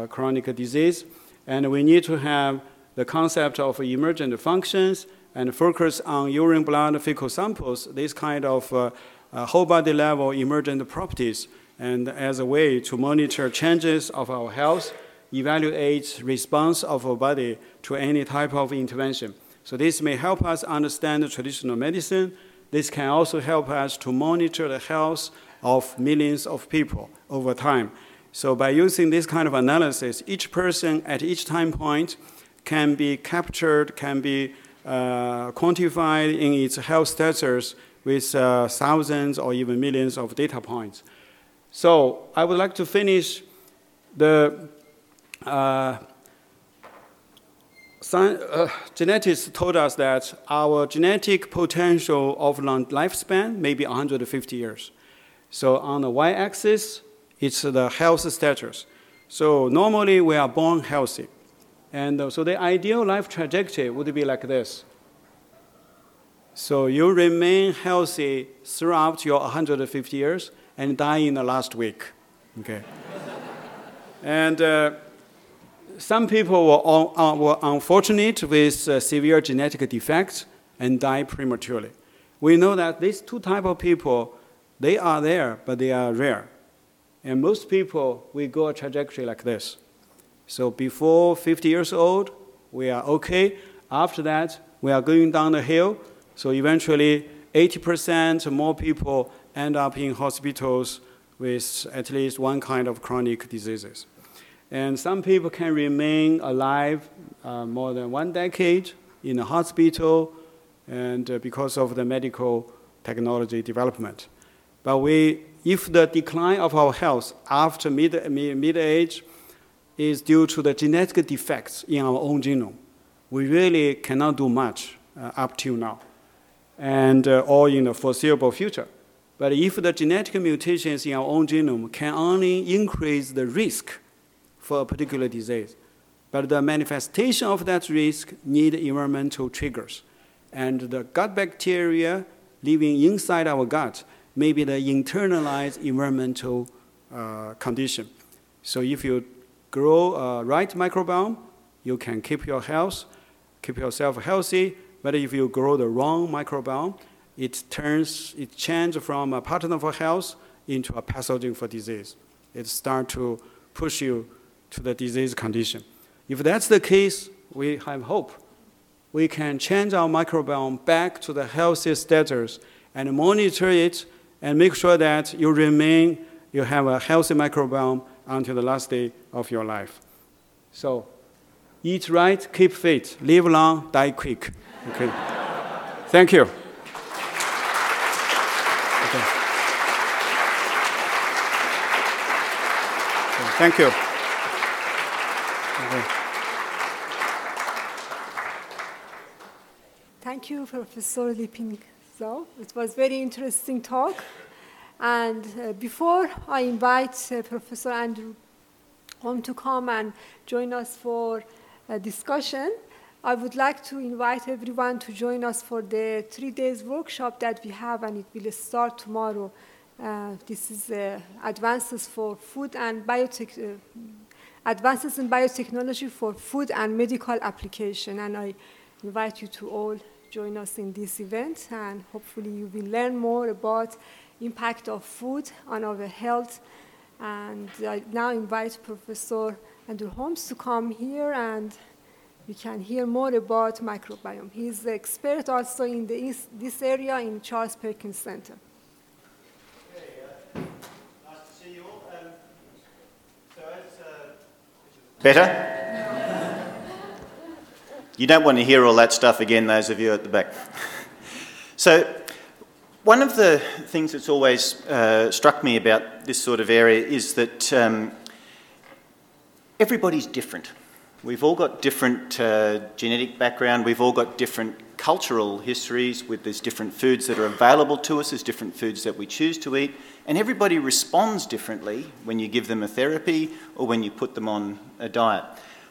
chronic disease. And we need to have the concept of emergent functions and focus on urine, blood, fecal samples, this kind of uh, uh, whole body level emergent properties, and as a way to monitor changes of our health, evaluate response of our body to any type of intervention. So this may help us understand traditional medicine. This can also help us to monitor the health of millions of people over time. So by using this kind of analysis, each person at each time point can be captured, can be uh, quantified in its health status with uh, thousands or even millions of data points. So I would like to finish the uh, uh, genetics told us that our genetic potential of long lifespan may be 150 years. So on the y-axis, it's the health status. So normally we are born healthy. And uh, so the ideal life trajectory would be like this. So you remain healthy throughout your 150 years and die in the last week. Okay. and uh, some people were, uh, were unfortunate with uh, severe genetic defects and die prematurely. We know that these two type of people, they are there, but they are rare. And most people, we go a trajectory like this. So before 50 years old, we are okay. After that, we are going down the hill. So eventually, 80% more people end up in hospitals with at least one kind of chronic diseases. And some people can remain alive uh, more than one decade in a hospital and uh, because of the medical technology development. But we if the decline of our health after mid, mid age is due to the genetic defects in our own genome, we really cannot do much uh, up till now, and uh, or in the foreseeable future. But if the genetic mutations in our own genome can only increase the risk for a particular disease, but the manifestation of that risk need environmental triggers, and the gut bacteria living inside our gut maybe the internalized environmental uh, condition. So if you grow a right microbiome, you can keep your health, keep yourself healthy. But if you grow the wrong microbiome, it turns, it changes from a partner for health into a pathogen for disease. It starts to push you to the disease condition. If that's the case, we have hope. We can change our microbiome back to the healthy status and monitor it and make sure that you remain, you have a healthy microbiome until the last day of your life. So, eat right, keep fit, live long, die quick. Okay. Thank you. Okay. Thank you. Okay. Thank you, Professor Liping. So it was very interesting talk. And uh, before I invite uh, Professor Andrew Hom to come and join us for a discussion, I would like to invite everyone to join us for the three days workshop that we have, and it will start tomorrow. Uh, this is uh, advances for food and biotech, uh, advances in biotechnology for food and medical application, and I invite you to all join us in this event, and hopefully you will learn more about impact of food on our health. And I now invite Professor Andrew Holmes to come here and you can hear more about microbiome. He's the expert also in the, this area in Charles Perkins Center. Better? You don't want to hear all that stuff again, those of you at the back. so, one of the things that's always uh, struck me about this sort of area is that um, everybody's different. We've all got different uh, genetic background, we've all got different cultural histories with there's different foods that are available to us, there's different foods that we choose to eat, and everybody responds differently when you give them a therapy or when you put them on a diet.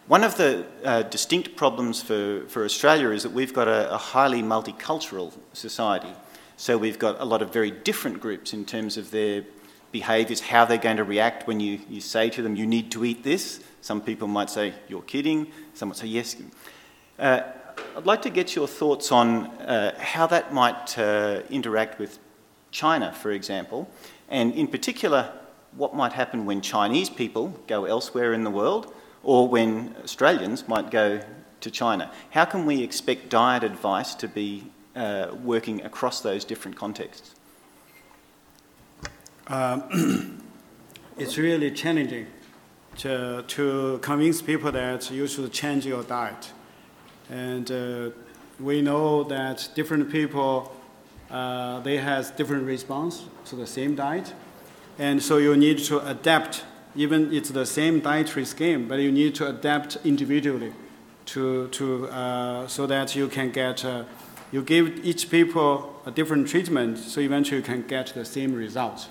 One of the uh, distinct problems for, for Australia is that we've got a, a highly multicultural society. So we've got a lot of very different groups in terms of their behaviours, how they're going to react when you, you say to them, you need to eat this. Some people might say, you're kidding. Some might say, yes. Uh, I'd like to get your thoughts on uh, how that might uh, interact with China, for example, and in particular, what might happen when Chinese people go elsewhere in the world or when Australians might go to China. How can we expect diet advice to be uh, working across those different contexts? Um, *clears throat* it's really challenging to, to convince people that you should change your diet. And uh, we know that different people, uh, they have different response to the same diet. And so you need to adapt, even it's the same dietary scheme, but you need to adapt individually to, to, uh, so that you can get, uh, you give each people a different treatment, so eventually you can get the same results.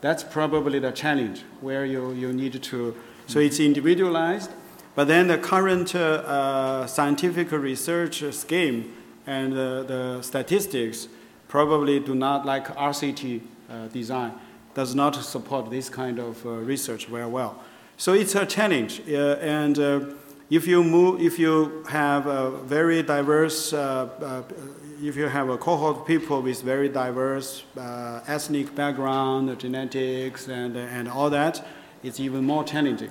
That's probably the challenge where you, you need to so it's individualized. But then the current uh, uh, scientific research scheme and uh, the statistics probably do not like RCT uh, design, does not support this kind of uh, research very well. So it's a challenge. Uh, and if you move, if you have a very diverse, if you have a cohort of people with very diverse ethnic background, genetics, and, and all that, it's even more challenging.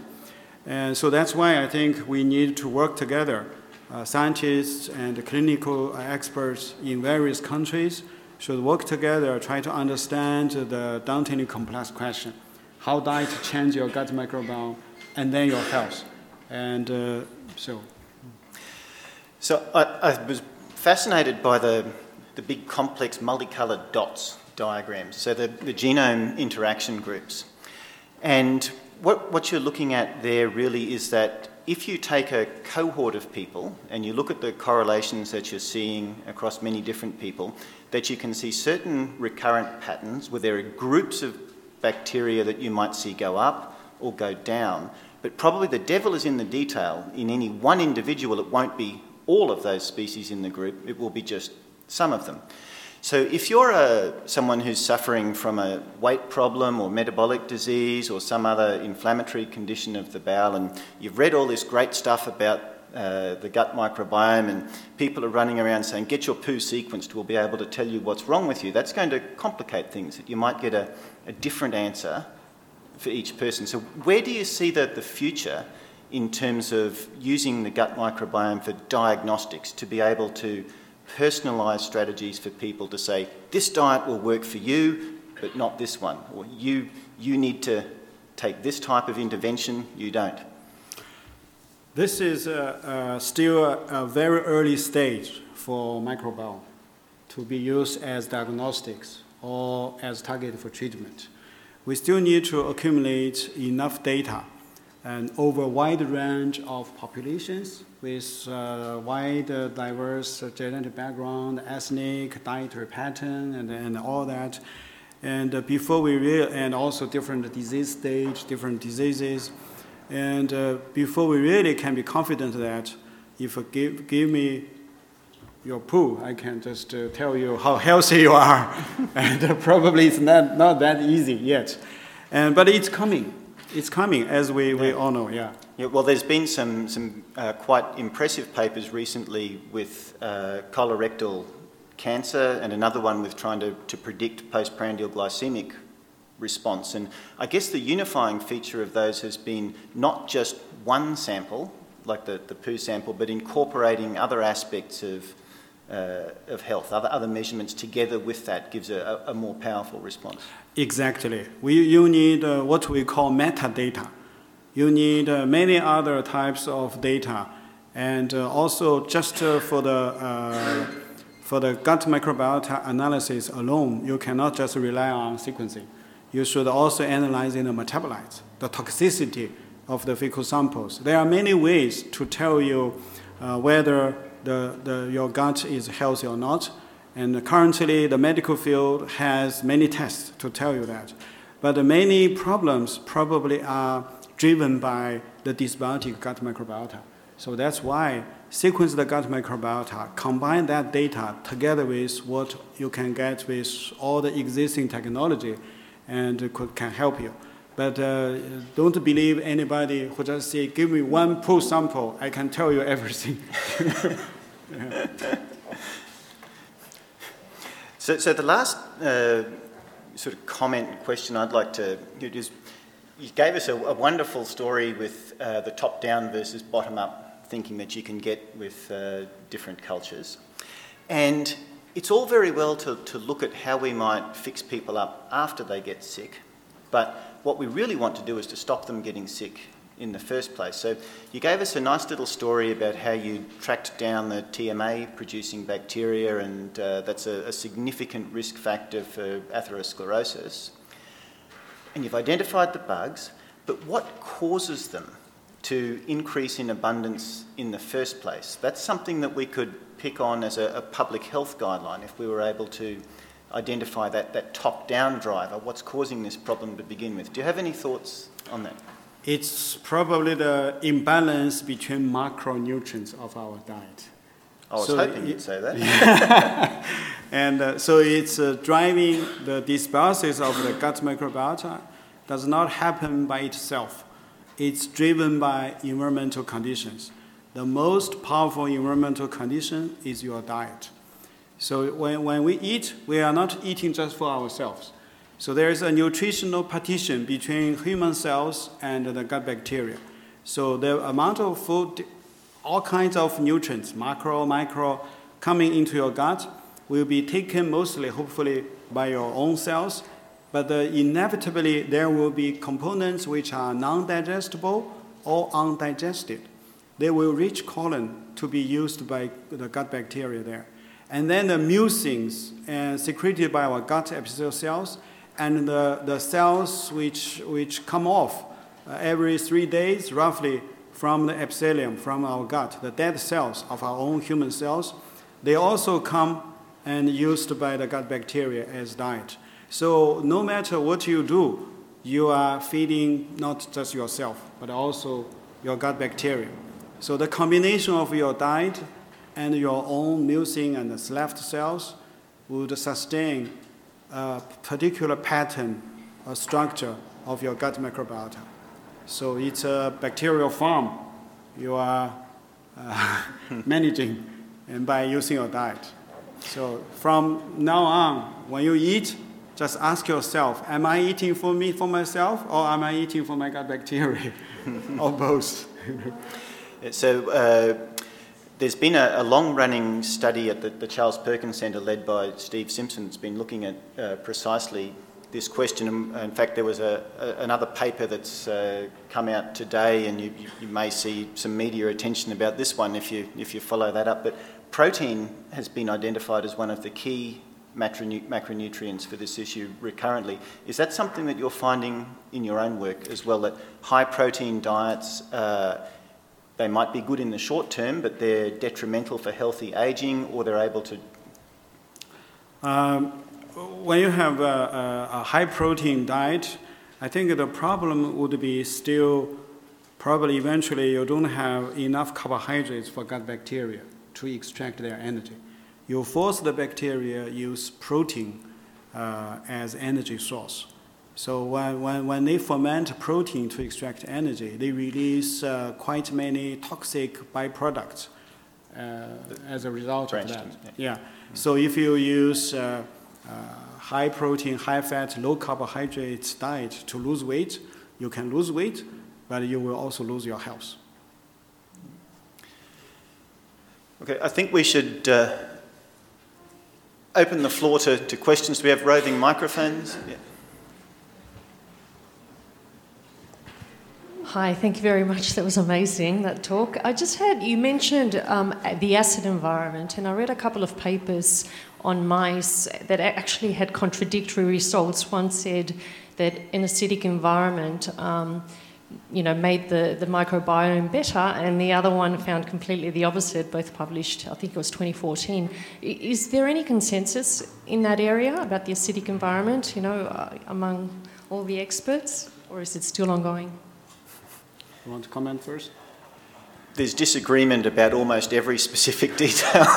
And so that's why I think we need to work together. Uh, scientists and clinical experts in various countries should work together, try to understand the dauntingly complex question how diet change your gut microbiome and then your health. And uh, so. So I, I, was fascinated by the, the big complex multicolored dots diagrams, so the, the genome interaction groups. And what, what you're looking at there really is that if you take a cohort of people and you look at the correlations that you're seeing across many different people, that you can see certain recurrent patterns where there are groups of bacteria that you might see go up or go down. But probably the devil is in the detail. In any one individual, it won't be all of those species in the group, it will be just some of them. So if you're a, someone who's suffering from a weight problem or metabolic disease or some other inflammatory condition of the bowel and you've read all this great stuff about uh, the gut microbiome and people are running around saying, get your poo sequenced, we'll be able to tell you what's wrong with you, that's going to complicate things. You might get a, a different answer for each person. So where do you see the, the future in terms of using the gut microbiome for diagnostics to be able to personalise strategies for people to say, this diet will work for you, but not this one, or you, you need to take this type of intervention, you don't. This is uh, uh, still a, a, very early stage for microbiome to be used as diagnostics or as target for treatment. We still need to accumulate enough data and over a wide range of populations with uh, wide, uh, diverse genetic background, ethnic, dietary pattern, and, and all that. And uh, before we real, and also different disease stage, different diseases, and uh, before we really can be confident that if you give, give me your poo, I can just uh, tell you how *laughs* healthy you are. *laughs* and probably it's not, not that easy yet. And, but it's coming it's coming, as we, we all know, yeah. Yeah, well, there's been some, some uh, quite impressive papers recently with uh, colorectal cancer and another one with trying to, to predict postprandial glycemic response. And I guess the unifying feature of those has been not just one sample, like the, the poo sample, but incorporating other aspects of, uh, of health, other, other measurements together with that gives a, a more powerful response. Exactly. We, you need uh, what we call metadata. You need uh, many other types of data. And uh, also, just uh, for the uh, for the gut microbiota analysis alone, you cannot just rely on sequencing. You should also analyze the metabolites, the toxicity of the fecal samples. There are many ways to tell you uh, whether the, the, your gut is healthy or not. And currently, the medical field has many tests to tell you that. But many problems probably are driven by the dysbiotic gut microbiota. So that's why sequence the gut microbiota, combine that data together with what you can get with all the existing technology, and could, can help you. But uh, don't believe anybody who just say, give me one poo sample, I can tell you everything. *laughs* so, so the last uh, sort of comment question I'd like to is, you gave us a, a wonderful story with uh, the top-down versus bottom-up thinking that you can get with uh, different cultures. And it's all very well to, to look at how we might fix people up after they get sick, but what we really want to do is to stop them getting sick in the first place. So you gave us a nice little story about how you tracked down the TMA producing bacteria, and uh, that's a, a, significant risk factor for atherosclerosis. And you've identified the bugs, but what causes them? to increase in abundance in the first place. That's something that we could pick on as a, a public health guideline if we were able to identify that, that top down driver, what's causing this problem to begin with. Do you have any thoughts on that? It's probably the imbalance between macronutrients of our diet. I was so hoping it, you'd say that. *laughs* and uh, so it's uh, driving the dysbiosis of the gut microbiota does not happen by itself it's driven by environmental conditions. The most powerful environmental condition is your diet. So when, when we eat, we are not eating just for ourselves. So there is a nutritional partition between human cells and the gut bacteria. So the amount of food, all kinds of nutrients, macro, micro, coming into your gut will be taken mostly, hopefully, by your own cells but uh, inevitably there will be components which are non-digestible or undigested. They will reach colon to be used by the gut bacteria there. And then the mucins uh, secreted by our gut epithelial cells and the, the cells which, which come off uh, every three days roughly from the epithelium, from our gut, the dead cells of our own human cells, they also come and used by the gut bacteria as diet. So no matter what you do, you are feeding not just yourself, but also your gut bacteria. So the combination of your diet and your own mucin and sloughed cells would sustain a particular pattern or structure of your gut microbiota. So it's a bacterial farm you are uh, *laughs* managing and by using your diet. So from now on, when you eat, just ask yourself, am I eating for me, for myself, or am I eating for my gut bacteria, *laughs* or both? *laughs* so uh, there's been a, a long-running study at the, the, Charles Perkins Centre led by Steve Simpson that's been looking at uh, precisely this question. In fact, there was a, a another paper that's uh, come out today, and you, you, may see some media attention about this one if you, if you follow that up. But protein has been identified as one of the key macronutrients for this issue recurrently. Is that something that you're finding in your own work as well? That high protein diets, uh, they might be good in the short term, but they're detrimental for healthy aging, or they're able to. Um, when you have a, a, a high protein diet, I think the problem would be still probably eventually you don't have enough carbohydrates for gut bacteria to extract their energy you force the bacteria use protein uh, as energy source. So when, when, when they ferment protein to extract energy, they release uh, quite many toxic byproducts uh, as a result of that. Yeah. yeah. So if you use uh, uh, high protein, high fat, low carbohydrates diet to lose weight, you can lose weight, but you will also lose your health. Okay, I think we should uh, open the floor to, to questions. Do we have roving microphones? Yeah. Hi, thank you very much. That was amazing, that talk. I just had, you mentioned um, the acid environment, and I read a couple of papers on mice that actually had contradictory results. One said that an acidic environment, um, you know, made the, the microbiome better, and the other one found completely the opposite, both published, I think it was 2014. Is there any consensus in that area about the acidic environment, you know, uh, among all the experts, or is it still ongoing? You want to comment first? There's disagreement about almost every specific *laughs* detail.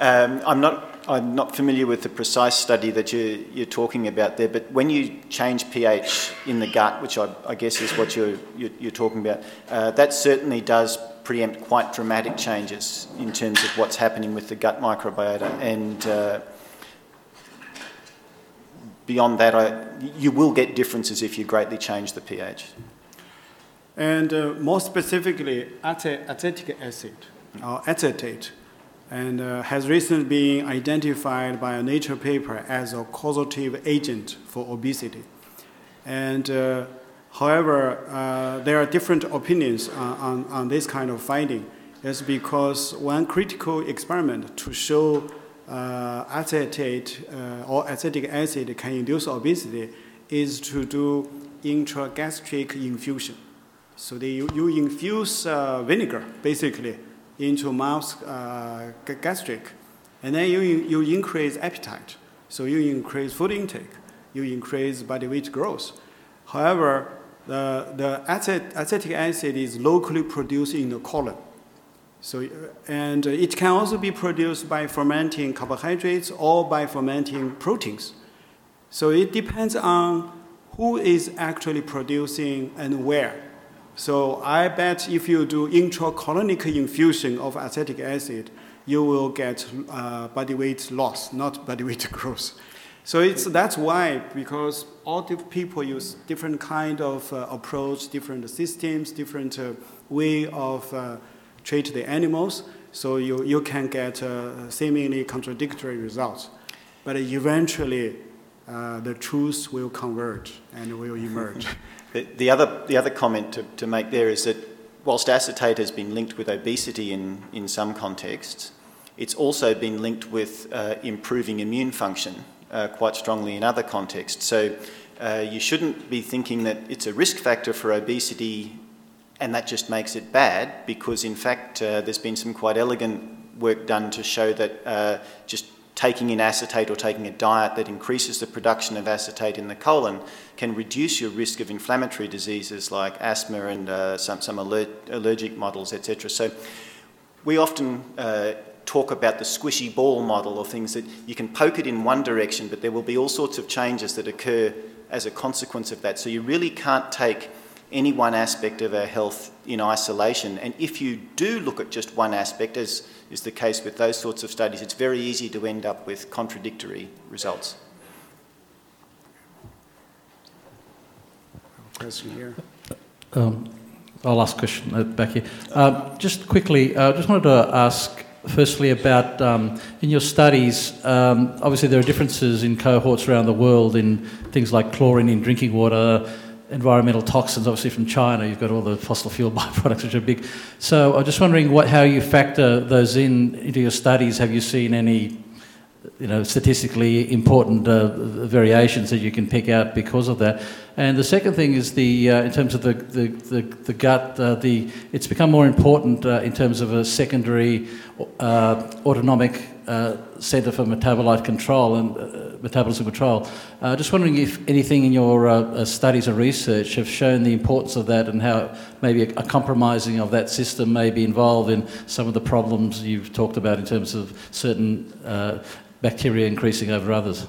um, I'm not. I'm not familiar with the precise study that you're, you're, talking about there, but when you change pH in the gut, which I, I guess is what you're, you're, you're talking about, uh, that certainly does preempt quite dramatic changes in terms of what's happening with the gut microbiota. And uh, beyond that, I, you will get differences if you greatly change the pH. And uh, more specifically, acetic acid, or acetate, and uh, has recently been identified by a Nature paper as a causative agent for obesity. And uh, however, uh, there are different opinions on, on, this kind of finding. It's because one critical experiment to show uh, acetate uh, or acetic acid can induce obesity is to do intragastric infusion. So they, you infuse uh, vinegar, basically, into mouse uh, gastric, and then you, you increase appetite. So you increase food intake, you increase body weight growth. However, the, the acet, acetic acid is locally produced in the colon. So, and it can also be produced by fermenting carbohydrates or by fermenting proteins. So it depends on who is actually producing and where. So I bet if you do intracolonic infusion of acetic acid, you will get uh, body weight loss, not body weight *laughs* growth. So it's, that's why, because all the people use different kind of uh, approach, different systems, different uh, way of uh, treat the animals. So you, you can get uh, seemingly contradictory results. But eventually, uh, the truth will converge and will emerge. *laughs* The, the, other, the other comment to, to make there is that whilst acetate has been linked with obesity in, in some contexts, it's also been linked with uh, improving immune function uh, quite strongly in other contexts. So uh, you shouldn't be thinking that it's a risk factor for obesity and that just makes it bad, because in fact uh, there's been some quite elegant work done to show that uh, just taking in acetate or taking a diet that increases the production of acetate in the colon can reduce your risk of inflammatory diseases like asthma and uh, some, some aller- allergic models, etc. So we often uh, talk about the squishy ball model or things that you can poke it in one direction, but there will be all sorts of changes that occur as a consequence of that. So you really can't take any one aspect of our health in isolation. And if you do look at just one aspect, as is the case with those sorts of studies, it's very easy to end up with contradictory results. Question here. Um, I'll ask a question uh, back here. Um, just quickly, I uh, just wanted to ask firstly about um, in your studies, um, obviously there are differences in cohorts around the world in things like chlorine in drinking water, environmental toxins, obviously from China, you've got all the fossil fuel *laughs* byproducts, which are big. So I'm just wondering what, how you factor those in into your studies. Have you seen any, you know, statistically important uh, variations that you can pick out because of that? And the second thing is the, uh, in terms of the, the, the, the gut, uh, the, it's become more important uh, in terms of a secondary uh, autonomic uh, Centre for Metabolite Control and uh, Metabolism Control. Uh, just wondering if anything in your uh, uh, studies or research have shown the importance of that and how maybe a, a, compromising of that system may be involved in some of the problems you've talked about in terms of certain uh, bacteria increasing over others.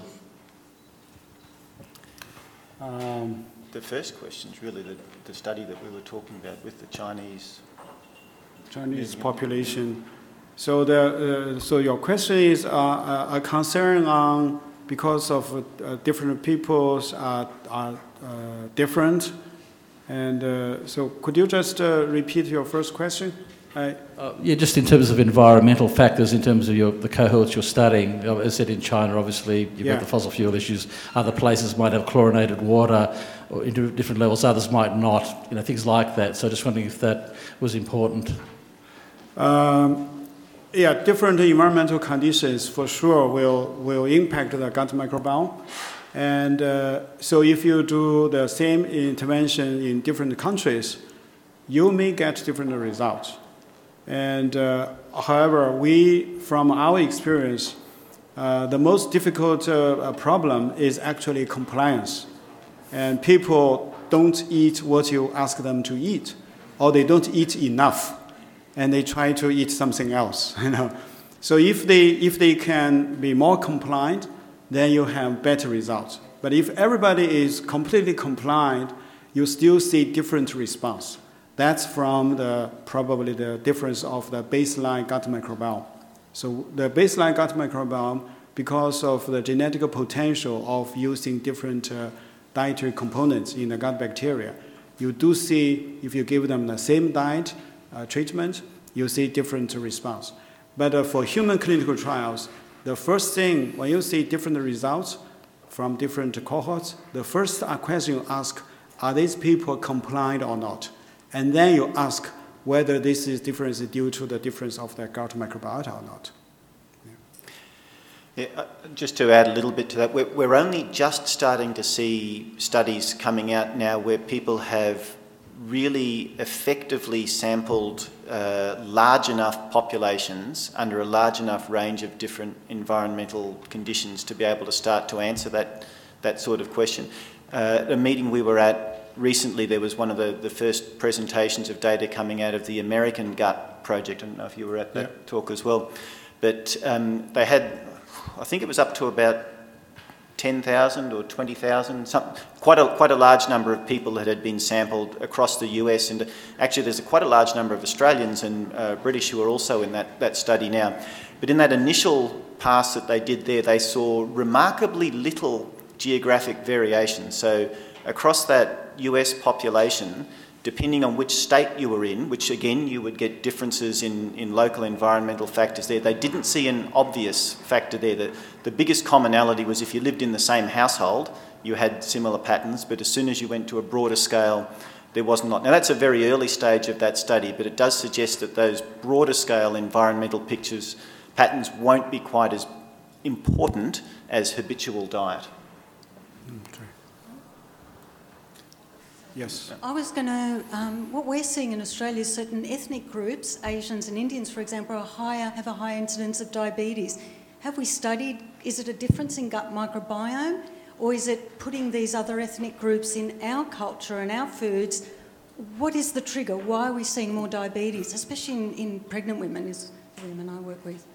Um, the first question is really the, the study that we were talking about with the Chinese Chinese population so, the, uh, so your question is uh, a concern on because of uh, different peoples are, are uh, different. And uh, so, could you just uh, repeat your first question? I, Uh, yeah, just in terms of environmental factors, in terms of your, the cohorts you're studying, as said in China, obviously you've Yeah. got the fossil fuel issues. Other places might have chlorinated water or into different levels. Others might not. You know, things like that. So just wondering if that was important. Um, yeah, different environmental conditions for sure will, will impact the gut microbiome. And uh, so if you do the same intervention in different countries, you may get different results. And uh, however, we, from our experience, uh, the most difficult uh, problem is actually compliance. And people don't eat what you ask them to eat, or they don't eat enough and they try to eat something else. *laughs* You know, so if they if they can be more compliant, then you have better results. But if everybody is completely compliant, you still see different response. That's from the probably the difference of the baseline gut microbiome. So the baseline gut microbiome, because of the genetic potential of using different uh, dietary components in the gut bacteria, you do see if you give them the same diet treatment, you see different response. But uh, for human clinical trials, the first thing when you see different results from different cohorts, the first uh, question you ask, are these people compliant or not? And then you ask whether this is difference due to the difference of their gut microbiota or not. Yeah, uh, just to add a little bit to that, we're, we're only just starting to see studies coming out now where people have really effectively sampled uh, large enough populations under a large enough range of different environmental conditions to be able to start to answer that, that sort of question. Uh, at a meeting we were at recently, there was one of the, the first presentations of data coming out of the American Gut Project. I don't know if you were at that Yeah. talk as well. But um, they had, I think it was up to about 10,000 or 20,000, quite, a, quite a large number of people that had been sampled across the US. And actually, there's a, quite a large number of Australians and uh, British who are also in that, that study now. But in that initial pass that they did there, they saw remarkably little geographic variation. So across that US population, depending on which state you were in, which again you would get differences in, in local environmental factors there, they didn't see an obvious factor there. The, the biggest commonality was if you lived in the same household, you had similar patterns, but as soon as you went to a broader scale, there was not. Now that's a very early stage of that study, but it does suggest that those broader scale environmental pictures, patterns won't be quite as important as habitual diet. Okay. Yes. I was going to. Um, what we're seeing in Australia is certain ethnic groups, Asians and Indians, for example, are higher, have a higher incidence of diabetes. Have we studied? Is it a difference in gut microbiome, or is it putting these other ethnic groups in our culture and our foods? What is the trigger? Why are we seeing more diabetes, especially in, in pregnant women? Is the women I work with.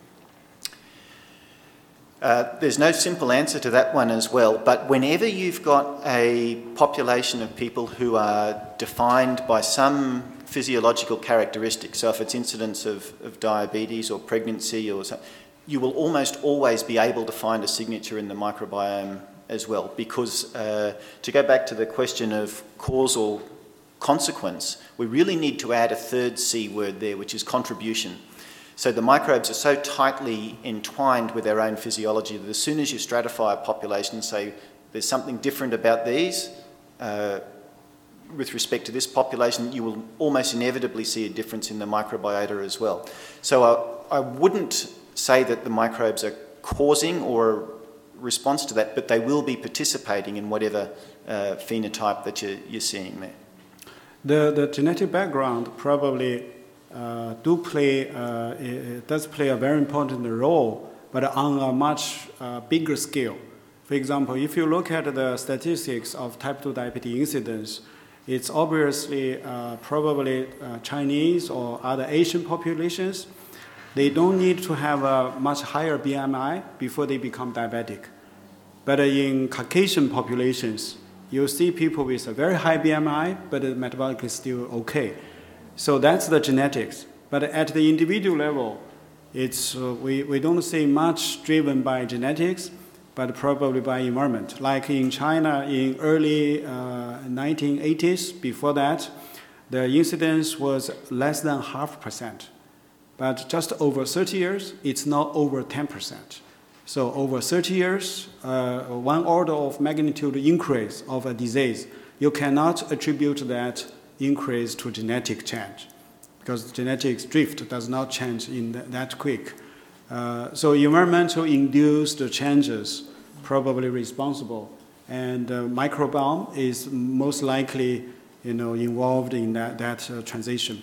Uh, there's no simple answer to that one as well, but whenever you've got a population of people who are defined by some physiological characteristic, so if it's incidence of, of diabetes or pregnancy or so, you will almost always be able to find a signature in the microbiome as well. Because uh, to go back to the question of causal consequence, we really need to add a third C word there, which is contribution. So the microbes are so tightly entwined with their own physiology that as soon as you stratify a population and say there's something different about these uh, with respect to this population, you will almost inevitably see a difference in the microbiota as well. So I, I wouldn't say that the microbes are causing or a response to that, but they will be participating in whatever uh, phenotype that you're, you're seeing there. The, the genetic background probably uh, do play, uh, does play a very important role, but on a much uh, bigger scale. For example, if you look at the statistics of type 2 diabetes incidence, it's obviously uh, probably uh, Chinese or other Asian populations. They don't need to have a much higher BMI before they become diabetic. But in Caucasian populations, you see people with a very high BMI, but metabolically still okay. So that's the genetics. But at the individual level, it's, uh, we, we don't see much driven by genetics, but probably by environment. Like in China in early uh, 1980s, before that, the incidence was less than half percent. But just over 30 years, it's now over 10%. So over 30 years, uh, one order of magnitude increase of a disease, you cannot attribute that increase to genetic change because genetic drift does not change in that quick. Uh, so environmental induced changes probably responsible, and uh, microbiome is most likely you know, involved in that, that uh, transition.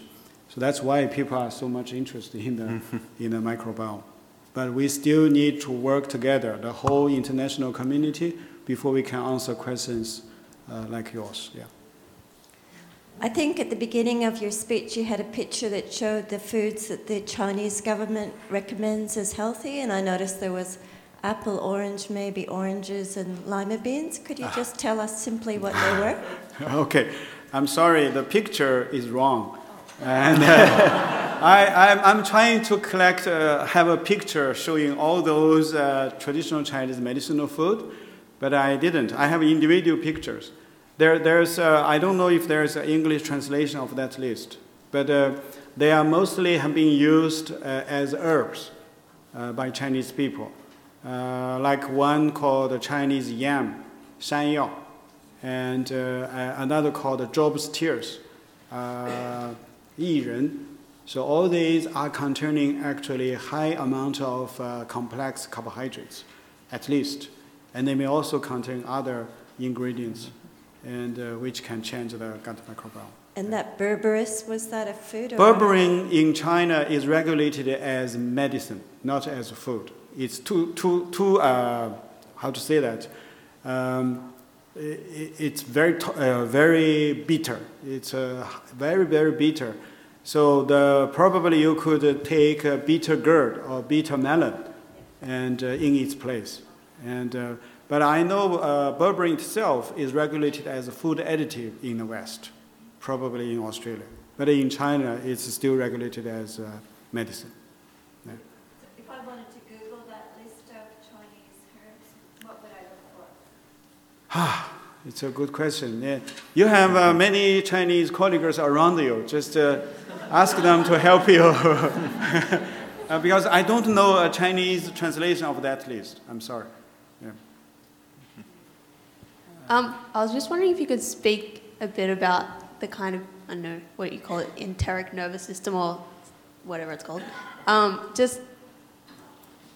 So that's why people are so much interested in the, in the microbiome. But we still need to work together, the whole international community, before we can answer questions uh, like yours. Yeah. I think at the beginning of your speech, you had a picture that showed the foods that the Chinese government recommends as healthy, and I noticed there was apple, orange, maybe oranges, and lima beans. Could you just tell us simply what they were? *laughs* okay, I'm sorry, the picture is wrong. And uh, *laughs* I, am trying to collect, uh, have a picture showing all those uh, traditional Chinese medicinal food, but I didn't. I have individual pictures. There, there's, uh, I don't know if there's an English translation of that list, but uh, they are mostly have been used uh, as herbs by Chinese people. like one called Chinese yam, shan yao, and another called Job's tears. 薏仁. So all these are containing actually high amount of uh, complex carbohydrates, at least, and they may also contain other ingredients, and uh, which can change the gut microbiome. And that berberis was that a food? Or Berberine in China is regulated as medicine, not as food. It's too too too uh, how to say that. Um, it's very, uh, very bitter. It's uh, very, very bitter. So the, probably you could take a bitter gourd or bitter melon and uh, in its place. And, uh, but I know uh, berberine itself is regulated as a food additive in the West, probably in Australia. But in China, it's still regulated as uh, medicine. Yeah. if I wanted to Google that list of Chinese herbs, what would I look for? Ah, it's a good question. Yeah. You have uh, many Chinese colleagues around you. Just uh, ask them to help you. *laughs* uh, because I don't know a Chinese translation of that list. I'm sorry. Um, I was just wondering if you could speak a bit about the kind of, I don't know, what you call it, enteric nervous system or whatever it's called. Um, just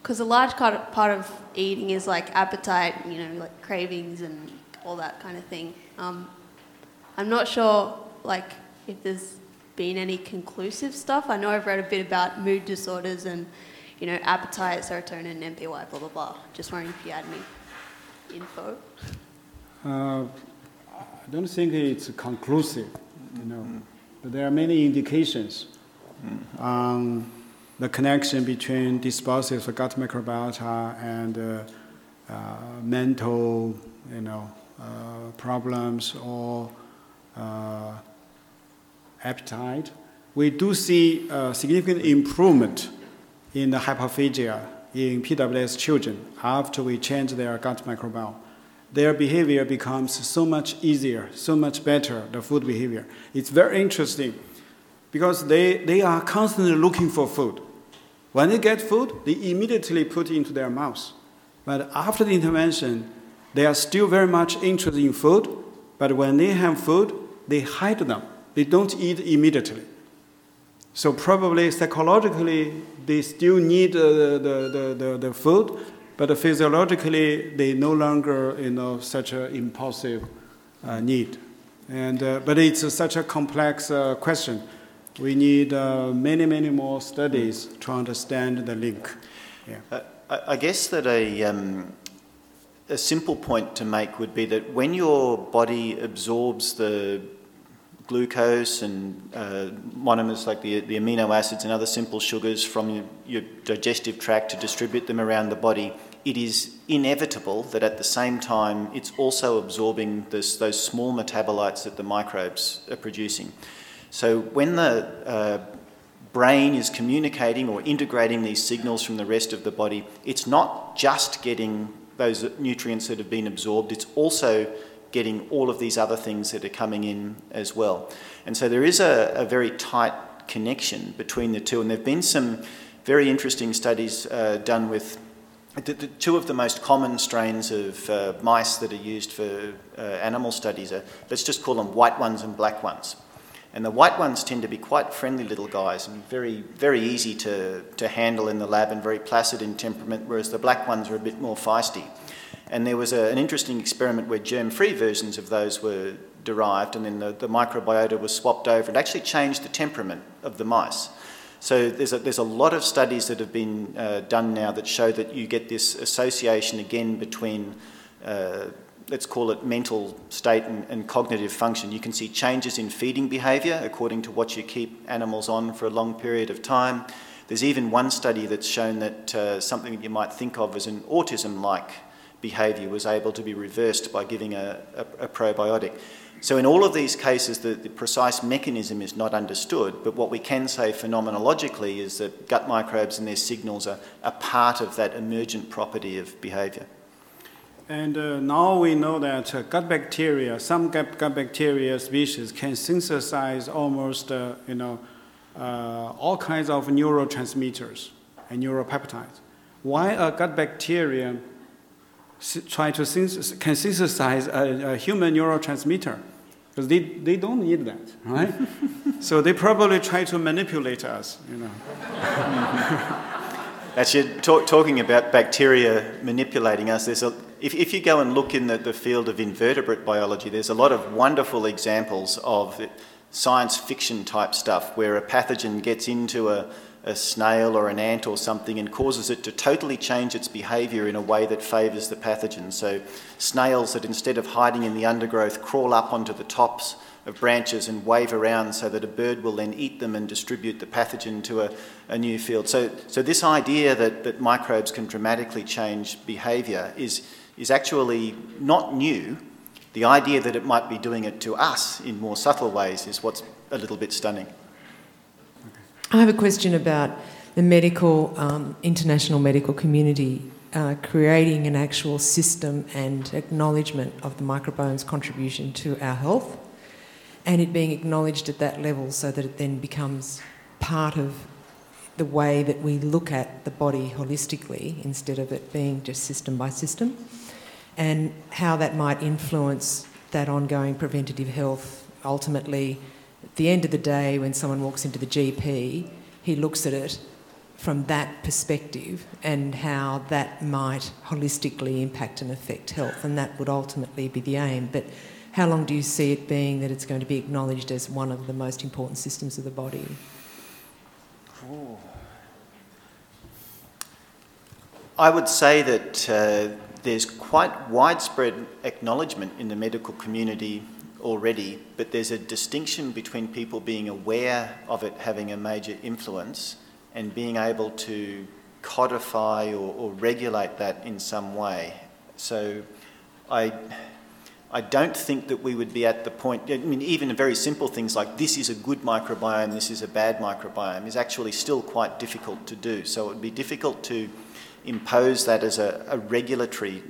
because a large part of eating is like appetite, you know, like cravings and all that kind of thing. Um, I'm not sure, like, if there's been any conclusive stuff. I know I've read a bit about mood disorders and, you know, appetite, serotonin, NPY, blah blah blah. Just wondering if you had any info. Uh, I don't think it's conclusive, you know, but there are many indications on the connection between dysbiosis gut microbiota and uh, uh, mental, you know, uh, problems or uh, appetite, we do see a significant improvement in the hyperphagia in PWS children after we change their gut microbiome. Their behavior becomes so much easier, so much better, the food behavior. It's very interesting because they, they are constantly looking for food. When they get food, they immediately put it into their mouth. But after the intervention, they are still very much interested in food, but when they have food, they hide them they don't eat immediately. So probably psychologically, they still need uh, the, the, the, the, food, but physiologically, they no longer, you know, such an impulsive uh, need. And, uh, but it's such a complex uh, question. We need uh, many, many more studies to understand the link. Yeah. Uh, I guess that a, um, a simple point to make would be that when your body absorbs the glucose and uh, monomers like the, the amino acids and other simple sugars from your digestive tract to distribute them around the body, it is inevitable that at the same time it's also absorbing this, those small metabolites that the microbes are producing. So when the uh, brain is communicating or integrating these signals from the rest of the body, it's not just getting those nutrients that have been absorbed, it's also getting all of these other things that are coming in as well. And so there is a, a very tight connection between the two, and there have been some very interesting studies uh, done with the, the, two of the most common strains of uh, mice that are used for uh, animal studies are, let's just call them white ones and black ones. And the white ones tend to be quite friendly little guys and very, very easy to, to handle in the lab and very placid in temperament, whereas the black ones are a bit more feisty. And there was a, an interesting experiment where germ free versions of those were derived, and then the, the microbiota was swapped over and actually changed the temperament of the mice. So there's a, there's a lot of studies that have been uh, done now that show that you get this association again between, uh, let's call it mental state and, and, cognitive function. You can see changes in feeding behaviour according to what you keep animals on for a long period of time. There's even one study that's shown that uh, something that you might think of as an autism like behaviour was able to be reversed by giving a, a, a probiotic. So, in all of these cases, the, the, precise mechanism is not understood, but what we can say phenomenologically is that gut microbes and their signals are a part of that emergent property of behavior. And uh, now we know that uh, gut bacteria, some gut, gut, bacteria species can synthesize almost, uh, you know, uh, all kinds of neurotransmitters and neuropeptides. Why a gut bacteria try to synthesize, can synthesize a, a human neurotransmitter because they, they don't need that, right? *laughs* so they probably try to manipulate us, you know. *laughs* Actually, talk, talking about bacteria manipulating us, there's a, if, if you go and look in the, the field of invertebrate biology, there's a lot of wonderful examples of science fiction type stuff where a pathogen gets into a, a snail or an ant or something and causes it to totally change its behaviour in a way that favours the pathogen. So, snails that instead of hiding in the undergrowth crawl up onto the tops of branches and wave around so that a bird will then eat them and distribute the pathogen to a, a new field. So, so this idea that, that microbes can dramatically change behaviour is, is actually not new. The idea that it might be doing it to us in more subtle ways is what's a little bit stunning. I have a question about the medical, um, international medical community uh, creating an actual system and acknowledgement of the microbiome's contribution to our health and it being acknowledged at that level so that it then becomes part of the way that we look at the body holistically instead of it being just system by system and how that might influence that ongoing preventative health ultimately at the end of the day, when someone walks into the GP, he looks at it from that perspective and how that might holistically impact and affect health, and that would ultimately be the aim. But how long do you see it being that it's going to be acknowledged as one of the most important systems of the body? I would say that uh, there's quite widespread acknowledgement in the medical community already, but there's a distinction between people being aware of it having a major influence and being able to codify or, or regulate that in some way. So I, I don't think that we would be at the point, I mean, even very simple things like this is a good microbiome, this is a bad microbiome, is actually still quite difficult to do. So it would be difficult to impose that as a, a regulatory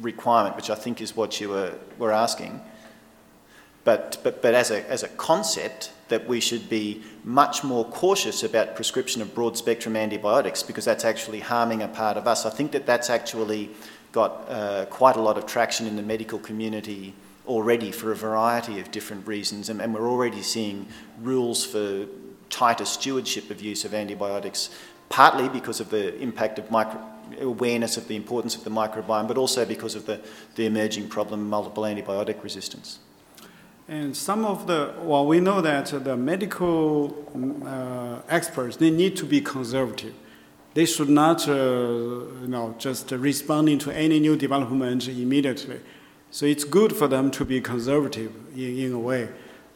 requirement, which I think is what you were, were asking. But, but, but as, a, as a concept, that we should be much more cautious about prescription of broad spectrum antibiotics because that's actually harming a part of us. I think that that's actually got uh, quite a lot of traction in the medical community already for a variety of different reasons, and, and we're already seeing rules for tighter stewardship of use of antibiotics, partly because of the impact of micro, awareness of the importance of the microbiome, but also because of the, the emerging problem of multiple antibiotic resistance. And some of the, well, we know that the medical uh, experts, they need to be conservative. They should not, uh, you know, just responding to any new development immediately. So it's good for them to be conservative in, in a way.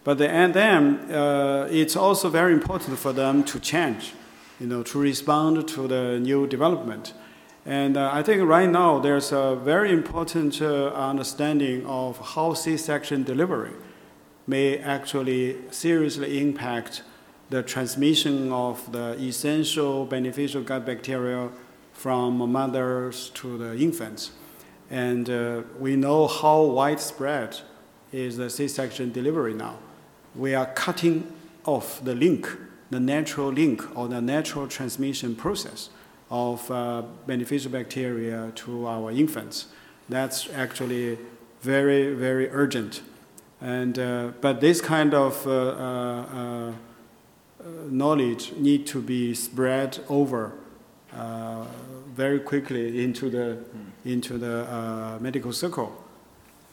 But the, and then uh, it's also very important for them to change, you know, to respond to the new development. And uh, I think right now there's a very important uh, understanding of how C-section delivery may actually seriously impact the transmission of the essential beneficial gut bacteria from mothers to the infants. And uh, we know how widespread is the C-section delivery now. We are cutting off the link, the natural link or the natural transmission process of uh, beneficial bacteria to our infants. That's actually very, very urgent. And, uh, but this kind of uh, uh, uh knowledge need to be spread over uh, very quickly into the, into the uh, medical circle.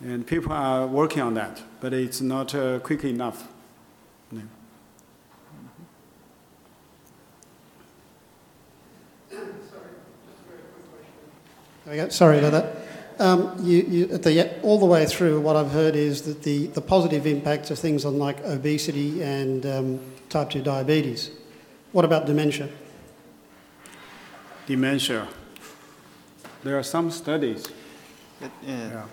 And people are working on that, but it's not quick enough. Sorry about that. Um, you, you, the, all the way through, what I've heard is that the, the positive impacts of things on like obesity and um, type 2 diabetes. What about dementia? Dementia. There are some studies. But, yeah. yeah.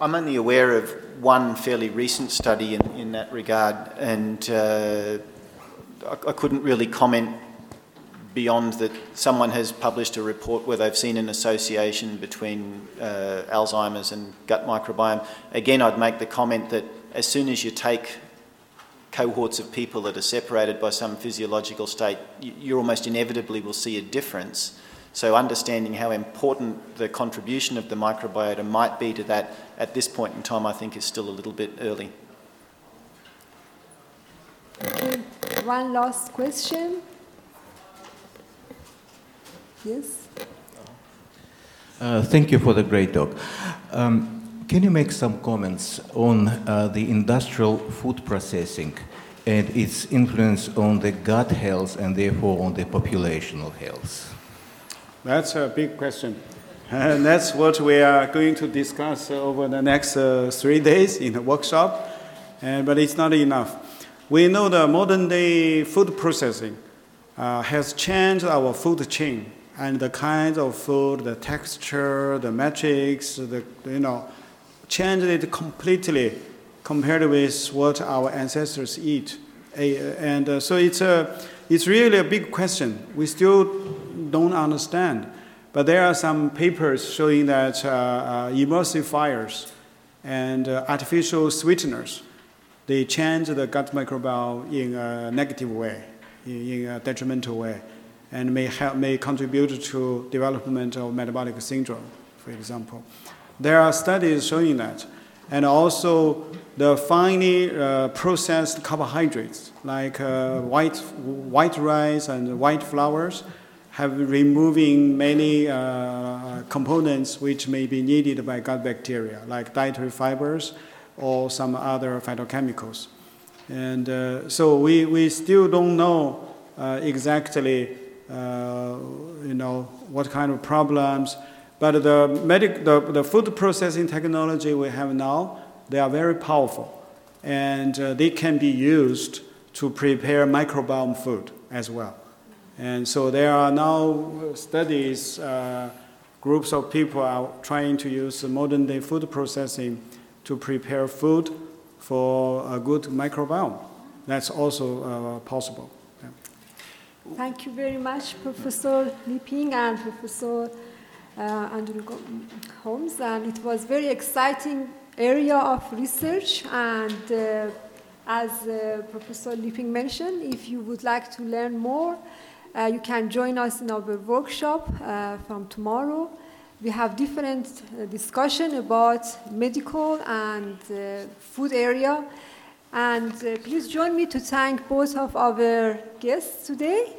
I'm only aware of one fairly recent study in, in that regard, and uh, I, I couldn't really comment beyond that someone has published a report where they've seen an association between uh, Alzheimer's and gut microbiome. Again, I'd make the comment that as soon as you take cohorts of people that are separated by some physiological state, you almost inevitably will see a difference. So understanding how important the contribution of the microbiota might be to that at this point in time, I think is still a little bit early. One last question. Yes. Uh, thank you for the great talk. Um, can you make some comments on uh, the industrial food processing and its influence on the gut health and therefore on the populational health? That's a big question. And that's what we are going to discuss over the next uh, three days in the workshop. Uh, but it's not enough. We know the modern day food processing uh, has changed our food chain and the kinds of food, the texture, the metrics, the, you know, changed it completely compared with what our ancestors eat. And uh, so it's, a, it's really a big question. We still don't understand. But there are some papers showing that uh, uh, emulsifiers and uh, artificial sweeteners, they change the gut microbiome in a negative way, in a detrimental way and may, help, may contribute to development of metabolic syndrome, for example. There are studies showing that. And also the finely uh, processed carbohydrates like uh, white, white rice and white flours have removing many uh, components which may be needed by gut bacteria, like dietary fibers or some other phytochemicals. And uh, so we, we still don't know uh, exactly you know, what kind of problems. But the, medic, the, the food processing technology we have now, they are very powerful. And uh, they can be used to prepare microbiome food as well. And so there are now studies, uh, groups of people are trying to use modern day food processing to prepare food for a good microbiome. That's also uh, possible. Thank you very much, Professor Liping and Professor uh, Andrew Holmes. And it was very exciting area of research. And uh, as uh, Professor Liping mentioned, if you would like to learn more, uh, you can join us in our workshop uh, from tomorrow. We have different uh, discussion about medical and food area. And uh, please join me to thank both of our guests today.